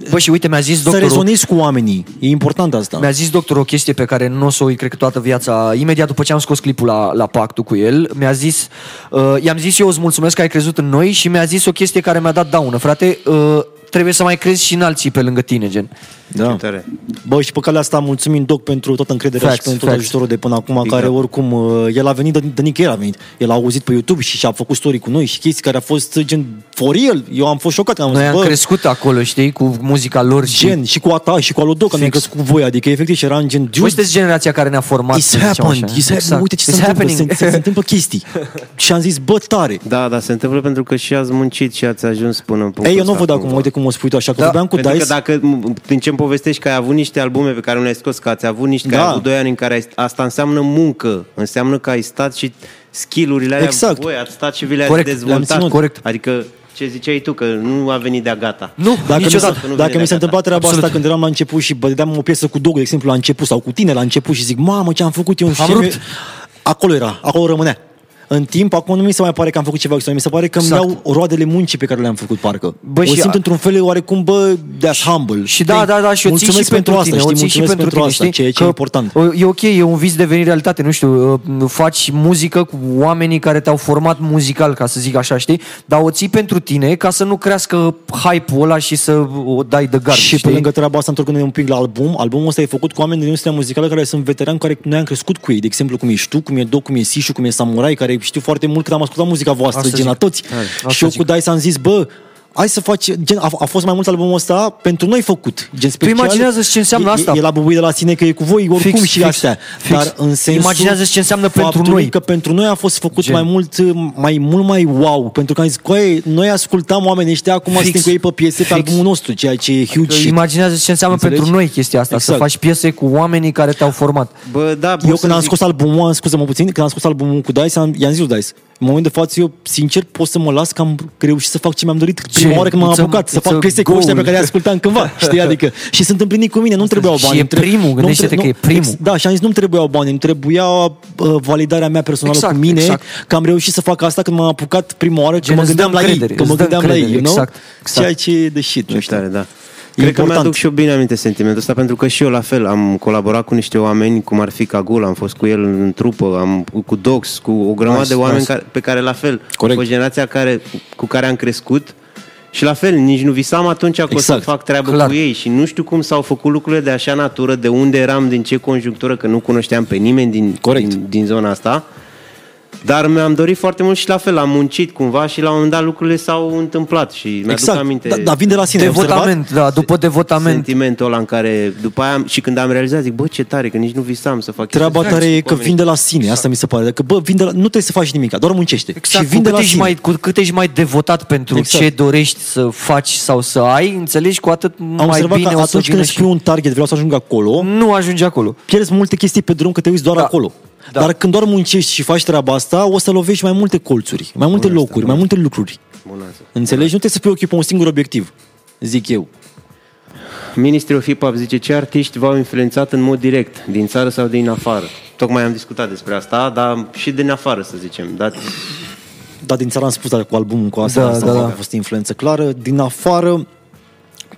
Bă, și uite, mi-a zis să doctorul... rezonezi cu oamenii. E important asta. Mi-a zis doctorul o chestie pe care nu o să o uit, cred că toată viața, imediat după ce am scos clipul la, la pactul cu el, mi-a zis, uh, i-am zis eu îți mulțumesc că ai crezut în noi și mi-a zis o chestie care mi-a dat daună, frate, uh, trebuie să mai crezi și în alții pe lângă tine, gen. Da. Ce tare. Bă, și pe calea asta mulțumim Doc pentru toată încrederea Facts, și pentru tot facts. ajutorul de până acum, Big care up. oricum, uh, el a venit de, de nicăieri a venit. El a auzit pe YouTube și și-a făcut story cu noi și chestii care a fost gen for real, eu am fost șocat. Am Noi zis, am bă, crescut acolo, știi, cu muzica lor și... gen, și cu Ata, și cu Alodoc, am crescut cu voi, adică efectiv și era în gen, Voi dude, sunteți generația care ne-a format. It's să zicem happened, așa. it's happened, Exact. uite ce It's se întâmplă, se, happening. se, se întâmplă chestii. [LAUGHS] și am zis, bă, tare. Da, da, se întâmplă pentru că și ați muncit și ați ajuns până în punctul Ei, eu nu ăsta văd acum, cumva. uite cum o spui tu așa, că Da, vorbeam cu Pentru Dice. că dacă, m- din ce îmi povestești că ai avut niște albume pe care nu le-ai scos, că ați avut niște, că Da. ai avut doi ani în care ai, asta înseamnă muncă, înseamnă că ai stat și skill-urile alea, Exact. voi ați stat și vi le-ați Corect, le-am dezvoltat. ținut. Corect. Adică ce ziceai tu, că nu a venit de-a gata. Nu, Dacă mi, niciodată. se, nu dacă vine mi de se întâmpla treaba Absolut. asta când eram la început și bădeam o piesă cu Dogu, de exemplu, la început, sau cu tine la început și zic, mamă, ce am făcut eu, Am și rupt. acolo era, acolo rămânea. În timp, acum nu mi se mai pare că am făcut ceva extraordinar, mi se pare că Exact. îmi iau roadele muncii pe care le-am făcut, parcă. Bă, o și simt a- într-un fel oarecum, bă, de humble. Și da, da, da, și o ții mulțumesc și pentru asta, tine, știi, o ții și mulțumesc pentru tine, asta, știi? ceea ce Că e important. uh, E ok, e un vis devenit realitate, nu știu, uh, faci muzică cu oamenii care te-au format muzical, ca să zic așa, știi? Dar o ții pentru tine ca să nu crească hype-ul ăla și să o dai de gard, Și pe știi? lângă treaba asta, întorcându-ne un pic la album, albumul ăsta e făcut cu oameni din industria muzicală care sunt veterani, care noi am crescut cu ei. De exemplu, cum ești tu, cum e Doc, cum e Sișu, cum e Samurai, care știu foarte mult când am ascultat muzica voastră, Asta gen la zic. toți. Asta și eu zic. cu Dice am zis, bă, hai să faci, gen, a, a fost mai mult albumul ăsta pentru noi făcut, gen special. imaginează-ți ce înseamnă e, asta. E, e la bubuie de la sine că e cu voi oricum Fix, și fix, astea. fix. Dar în sensul Imaginează-ți ce înseamnă pentru faptului noi. că pentru noi a fost făcut Gen. mai mult, mai mult mai wow, pentru că am zis, coaie, noi ascultam oamenii ăștia, acum Fix. suntem cu ei pe piese pe Fix. albumul nostru, ceea ce e huge Că shit. imaginează ce înseamnă Înțelegi? pentru noi chestia asta, să Exact. faci piese cu oamenii care te-au format. Bă, da, pot Eu să când am zic- scos albumul, am scuză-mă puțin, când am scos albumul cu Dice, am, i-am zis lui Dice, în momentul de față, eu, sincer, pot să mă las că am reușit să fac ce mi-am dorit prima oară când m-am It's a- apucat, să it's a fac piese cu goal. ăștia pe care le ascultam cândva, [LAUGHS] știi, adică, și sunt împlinit cu mine, nu trebuiau și bani. e îmi trebuie- primul, nu-mi gândește-te trebuie- că e primul. ex- Da, și am zis, nu-mi trebuiau bani, îmi trebuia uh, validarea mea personală Exact, cu mine, exact. că am reușit să fac asta când m-am apucat prima oară, că Gen, mă îți gândeam dă la ei, încredere, că mă îți dă gândeam la ei, you încredere, know? exact, exact. Ceea ce e de shit, nu E știu. tare, da. E Cred că important. mi-aduc și eu bine aminte sentimentul ăsta, pentru că și eu la fel am colaborat cu niște oameni, cum ar fi Cagul, am fost cu el în trupă, am cu Dox, cu o grămadă Nice, de oameni nice. care, pe care la fel, Corect. cu generația care, cu care am crescut și la fel, nici nu visam atunci că o să Exact. fac treabă Clar. cu ei și nu știu cum s-au făcut lucrurile de așa natură, de unde eram, din ce conjunctură, că nu cunoșteam pe nimeni din, Corect. din, din zona asta. Dar mi-am dorit foarte mult și la fel, am muncit cumva și la un moment dat lucrurile s-au întâmplat și mi-aduc Exact, aminte dar da, vin de la sine, ai observat? Devotament, da, după devotament. sentimentul ăla în care după aia am- și când am realizat zic, bă, ce tare, că nici nu visam să fac Treaba chestia tare asta e cu că oamenii. vin de la sine, asta mi se pare. Că, bă, vin de la, nu trebuie să faci nimic, doar muncește. Exact, și vin cu de cât, la ești sine. mai, cu cât ești mai devotat pentru Exact. ce dorești să faci sau să ai, înțelegi, cu atât Am mai observat bine că o să atunci vină când îți și... pui un target, vreau să ajung acolo, Nu ajungi acolo. pierzi multe chestii pe drum că te uiți doar Da. acolo. Da. Dar când doar muncești și faci treaba asta, o să lovești mai multe colțuri, mai multe Bună asta, locuri, bună. mai multe lucruri. Bună asta. Înțelegi? Nu trebuie să fii ochi pe un singur obiectiv, zic eu. Ministrul FIPAP zice ce artiști v-au influențat în mod direct, din țară sau din afară. Tocmai am discutat despre asta, dar și din afară, să zicem. Dar Dar din țară am spus dar cu albumul, cu asta, Da, asta da, da. a fost influență clară. Din afară,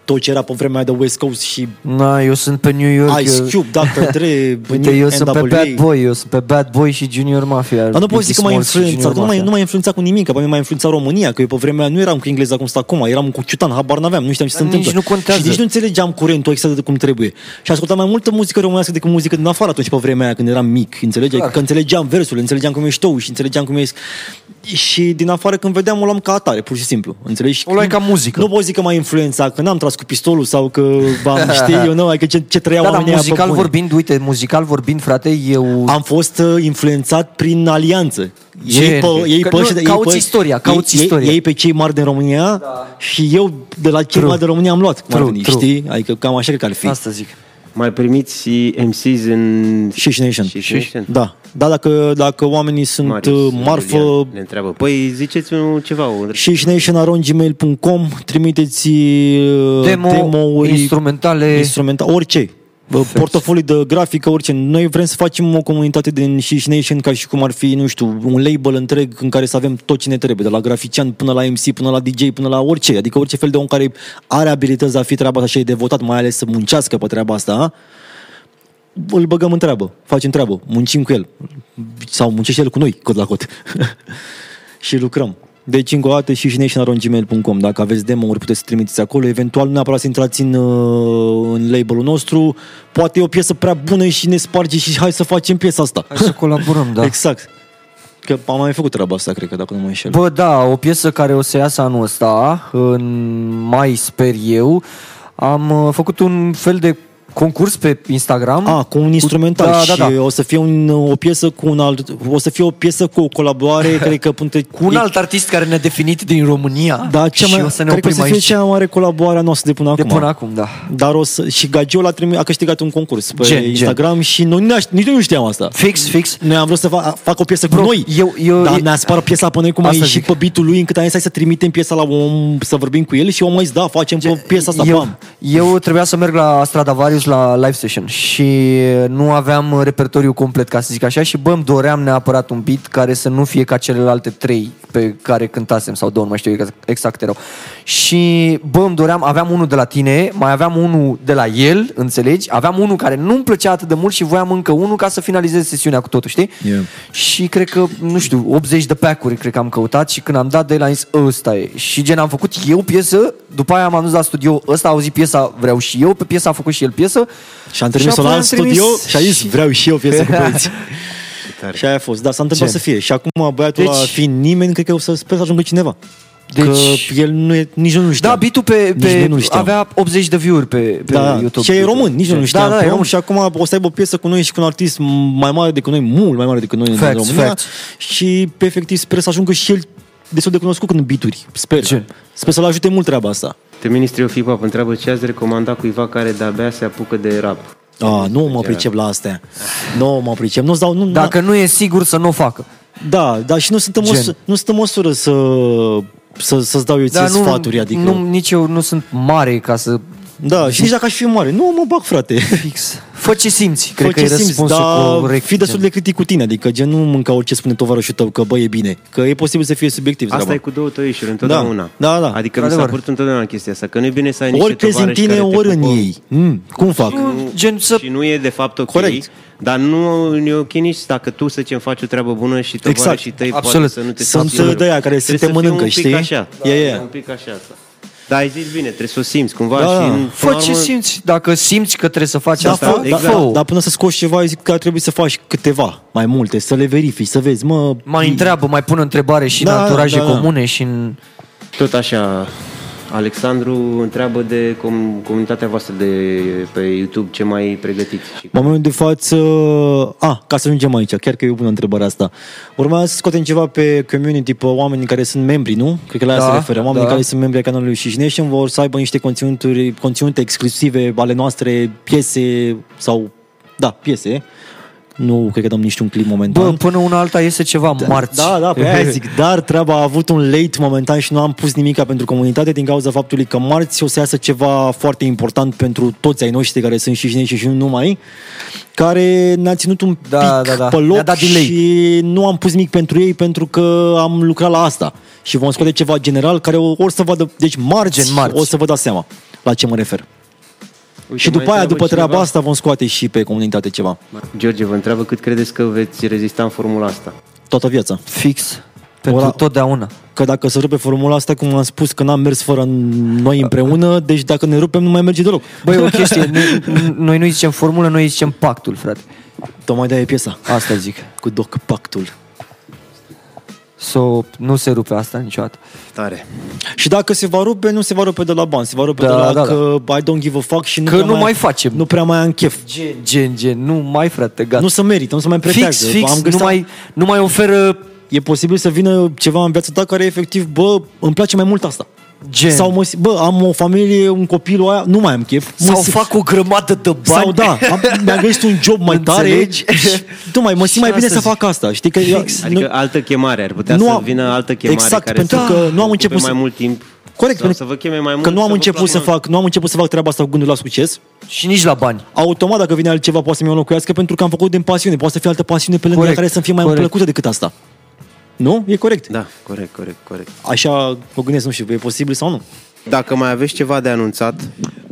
tot ce era pe vremea de West Coast și Na, eu sunt pe New York. Ice eu- Cube, Dr. [LAUGHS] Dre, Uite, eu sunt pe NWA. Bad Boy, eu sunt pe Bad Boy și Junior Mafia. Dar nu pot Biggie zic că m-a Smalls și influențat, Junior că nu m-a, Mafia. nu m-a influențat cu nimic, că pe mine m-a influențat România, că eu pe vremea nu eram cu engleza cum stă acum, eram cu ciutan, habar n-aveam, nu știam ce se Dar întâmplă. nici nu contează. Și nici nu înțelegeam curentul exact de cum trebuie. Și ascultam mai multă muzică românească decât muzică din afară atunci pe vremea aia când eram mic, înțelegi? Clar. Că înțelegeam versurile, înțelegeam cum ești tu și înțelegeam cum ești... Și din afară când vedeam o luam ca atare, pur și simplu. Înțelegi? O luai ca muzică. Nu pot zic că m-a influențat, că n-am tras cu pistolul sau că v-am știi, eu nu, adică ce, ce trăiau Da, dar oamenii aia pe muzical bune. vorbind, uite, muzical vorbind, frate, eu... Am fost uh, influențat prin alianță. Gen. Ei pe, ei Că pe, nu, ăștia- ei cauți pe- istoria, cauți ei, istoria. Ei, ei pe cei mari din România da. și eu de la cei True. mari din România am luat. Cum ar True, veni, true. știi? Adică cam așa cred că ar fi. Asta zic. Mai primiți MCs în... Shish Nation. Shish Nation? Da. Da, dacă, dacă oamenii sunt Marius, uh, marfă, Iulian ne întreabă. Păi ziceți ceva. O... shishnation.gmail.com trimiteți uh, Demo, demo-uri, instrumentale. instrumenta, orice. Bă, Portofolii de grafică, orice. Noi vrem să facem o comunitate din Shish Nation ca și cum ar fi, nu știu, un label întreg în care să avem tot ce ne trebuie, de la grafician până la MC, până la DJ, până la orice. Adică orice fel de om care are abilități de a fi treaba asta și e devotat, mai ales să muncească pe treaba asta, îl băgăm în treabă, facem treabă, muncim cu el. Sau muncește el cu noi, cot la cot. [LAUGHS] și lucrăm. Deci, încă o dată, și nationaron.gmail.com Dacă aveți demo-uri, puteți să trimiteți acolo. Eventual, nu neapărat să intrați în, uh, în label-ul nostru. Poate e o piesă prea bună și ne sparge și hai să facem piesa asta. Hai să colaborăm, [LAUGHS] da. Exact. Că am mai făcut treaba asta, cred că, dacă nu mă înșel. Bă, da, o piesă care o să iasă anul ăsta, în mai sper eu, am uh, făcut un fel de concurs pe Instagram. A, cu un instrumental da, și da, da. o să fie un, o piesă cu un alt, o să fie o piesă cu o colaborare, [LAUGHS] cred că între, Cu un alt artist care ne-a definit din România da, cea mai, și o să ne cred că o oprim să fie aici. cea mai mare colaborare a noastră de până De acum. până acum, da. Dar o să, și Gagiol a, trimis, a câștigat un concurs pe Gen, gen. Instagram și noi, nu- nici noi nu știam asta. Fix, fix. Noi am vrut să fac, fac o piesă cu Bro, noi, eu- eu- dar eu- ne-a spart piesa pe noi cum a Asta ieșit zic. pe beat lui, încât am zis hai să trimitem piesa la om, să vorbim cu el și omul a zis da, facem pe piesa asta, eu, bam. eu trebuia să merg la Stradivarius la live session și nu aveam repertoriu complet, ca să zic așa, și bă, îmi doream neapărat un beat care să nu fie ca celelalte trei pe care cântasem sau două, nu mai știu exact- exact erau. Și bă, îmi doream, aveam unul de la tine, mai aveam unul de la el, înțelegi? Aveam unul care nu-mi plăcea atât de mult și voiam încă unul ca să finalizez sesiunea cu totul, știi? Yeah. Și cred că, nu știu, 80 de pack-uri cred că am căutat și când am dat de el am zis, ăsta e. Și gen am făcut eu piesă, după aia am dus la studio, ăsta a auzit piesa, vreau și eu, pe piesa a făcut și el piesă. Și am trimis-o apoi la am alt studio trimis și a zis vreau și eu piesă [LAUGHS] cu băieții. Tare. Și aia a fost, dar s-a întâmplat Ce? să fie. Și acum băiatul Deci- deci... fiind nimeni, cred că o să sper să ajungă cineva. Deci- Că el nu e, nici eu nu știu. Da, beat pe, Nici pe noi nu știam. avea 80 de view-uri pe, pe da, YouTube. Și e român, nici eu nu știam. Da, da, pe e om român. și acum o să aibă o piesă cu noi și cu un artist mai mare decât noi, mult mai mare decât noi Facts, în România. facts. Și pe efectiv sper să ajungă și el destul de cunoscut în bituri. Sper. Ce? Sper să-l ajute mult treaba asta. Te ministrii FIPAP întreabă ce ați recomanda cuiva care de-abia se apucă de rap. Ah, nu mă pricep la astea. Nu mă pricep. Nu-ți dau, nu, Dacă nu e sigur să nu o facă. Da, dar și nu sunt în, Gen. măsură, nu sunt în măsură să, să, să-ți dau eu ție Dar nu, sfaturi. Adică, nu, nici eu nu sunt mare ca să da, și nici dacă aș fi mare. Nu mă bag, frate. [LAUGHS] fix. Fă ce simți, cred Fă că ce e simți, răspunsul dar corect. fii destul de critic cu tine, adică gen nu mânca orice spune tovarășul tău că bă e bine, că e posibil să fie subiectiv Asta treaba. e cu două tăișuri, întotdeauna. Da, da. Adică mi s-a Într-adevăr. părut întotdeauna chestia asta, că nu e bine să ai niște Ori crezi în tovarăși tine, care te ori în pupă ei. Mm, cum fac? Nu, gen să... Și nu e de fapt ok. Corect. Dar nu e ok nici dacă tu să ce faci o treabă bună și tovarășii Exact. tăi Absolut. poate să nu te Sunt susțină. de aia care se Trebuie te să fie mănâncă, un pic știi? Așa. E, e. Un pic așa asta. Da, ai zis bine, trebuie să o simți cumva Da, și da. în, Fă până la ce urmă, simți. Dacă simți că trebuie să faci Da, asta, fă, da, fă da, dar până să scoți ceva, eu zic că ar trebui să faci câteva, mai multe, să le verifici, să vezi, mă... mai întreabă, mai pun întrebare și Da, în anturaje da, da. comune și în... Tot așa, Alexandru întreabă de com- comunitatea voastră de pe YouTube ce mai pregătiți. Și În momentul de față... A, ca să ajungem aici, chiar că e o bună întrebarea asta. Urmează să scoatem ceva pe community, pe oamenii care sunt membri, nu? Cred că la aia Da, se referă. Oamenii da. care sunt membri ai canalului Shish Nation vor să aibă niște conținuturi, conținute exclusive ale noastre, piese sau... Da, piese. Nu cred că dăm niciun clip momentan. Bă, până una alta iese ceva marți. Da, da, pe aia [LAUGHS] zic, dar treaba a avut un late momentan și nu am pus nimica pentru comunitate din cauza faptului că marți o să iasă ceva foarte important pentru toți ai noștri care sunt și și și nu numai, care ne-a ținut un Da, pic da, da. pe Ne-a loc dat delay. și nu am pus nimic pentru ei pentru că am lucrat la asta. Și vom scoate ceva general care o, or să vadă, deci marți, Gen marți. o să vă dați seama la ce mă refer. Uite, și mai după aia, întreabă după treaba cineva- asta, vom scoate și pe comunitate ceva. George vă întreabă cât credeți că veți rezista în formula asta. Toată viața. Fix. Pentru Ora- totdeauna. Că dacă se rupe formula asta, cum am spus, că n-am mers fără noi împreună, deci dacă ne rupem, nu mai merge deloc. Băi, o [LAUGHS] chestie, noi, noi nu zicem formulă, noi zicem pactul, frate. Tocmai de-aia e piesa. Asta zic. Cu Doc Pactul. So, nu se rupe asta niciodată. Tare. Și dacă se va rupe, nu se va rupe de la bani, se va rupe Da, de la da, că I don't give a fuck și nu Că prea nu mai facem. Nu prea mai am chef. Gen, gen, gen. Nu mai, frate, gata. Nu se merită, nu se mai pretează. fix, fix. Am nu, găsit, mai, nu mai oferă E posibil să vină ceva în viața ta care efectiv, bă, îmi place mai mult asta. Gen. Sau mă, bă, am o familie, un copil, o aia, nu mai am chef. Mă sau simt- fac o grămadă de bani. Sau da, am, mi-am găsit un job mai tare Înțelegi? și tu mai mă simt mai Și bine asta să fac asta. Știi că eu, Adică altă chemare, ar putea Nu să am- vină altă chemare Exact, care pentru să că nu am ocupe început să- mai mult timp. Corect, sau pentru să vă cheme mai mult. că nu am să vă început să placă fac, nu am început să fac treaba asta cu gândul la succes. Și nici la bani. Automat dacă vine altceva poate să-mi o înlocuiască pentru că am făcut din pasiune, poate să fie altă pasiune pe lângă Corect, ea care să fie mai corect. plăcută decât asta. Nu? E corect. Da, corect, corect, corect. Așa mă gândesc, nu știu, e posibil sau nu? Dacă mai aveți ceva de anunțat,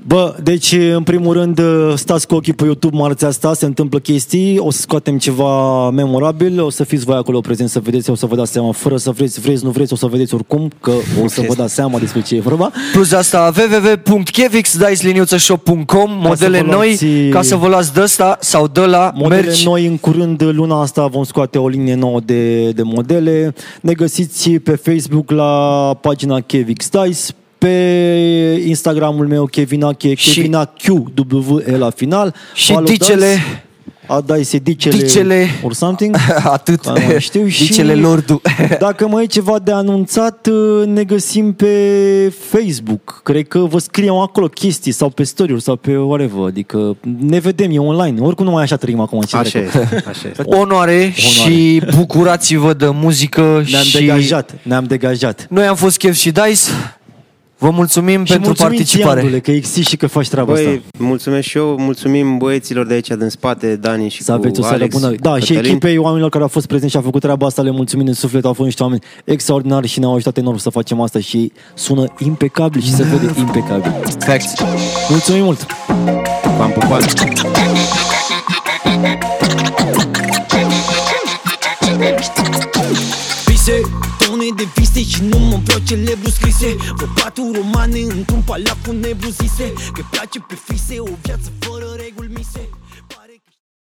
Bă, deci în primul rând stați cu ochii pe YouTube marțea asta, se întâmplă chestii, o să scoatem ceva memorabil, o să fiți voi acolo prezent să vedeți, o să vă dați seama, fără să vreți, vreți, nu vreți, o să vedeți oricum, că o să vă dați seama despre ce e vorba. Plus de asta www.kevixdiceliniuțăshop.com Modele vă noi luați- ca să vă luați de ăsta sau de la Modele merch. noi în curând, luna asta vom scoate o linie nouă de, de modele. Ne găsiți pe Facebook la pagina Kevix Dice, pe Instagramul meu Kevin Ache, Și- Kevin Q W E la final. Și Follow dicele- Dice. A, Dice, e dicele, Dicele- or something. [LAUGHS] Atât. Că nu mai știu [LAUGHS] și Dicele lordu. [LAUGHS] Dacă mai e ceva de anunțat, ne găsim pe Facebook. Cred că vă scriem acolo chestii sau pe story sau pe whatever. Adică ne vedem, e online. Oricum nu mai așa trăim acum. Ce Așa dracu. este, așa este. Onoare, și bucurați-vă de muzică Ne-am și degajat, ne-am degajat. noi am fost Kev și Dice. Vă mulțumim Și pentru mulțumim participare. ție, Andule, că existi și că faci treaba Băi, asta. mulțumesc și eu, mulțumim băieților de aici din spate, Dani și Să cu aveți o seară Alex, bună. Da, și Cătălin. echipei oamenilor care au fost prezenți și au făcut treaba asta, le mulțumim în suflet, au fost niște oameni extraordinari și ne-au ajutat enorm să facem asta și sună impecabil și se vede impecabil. Facts. Mulțumim mult! V-am pupat. Vise, tone de vise și nu mă plac celebru scrise. Vă patru romane într-un palat cu nebru zise Că place pe fise o viață fără reguli mise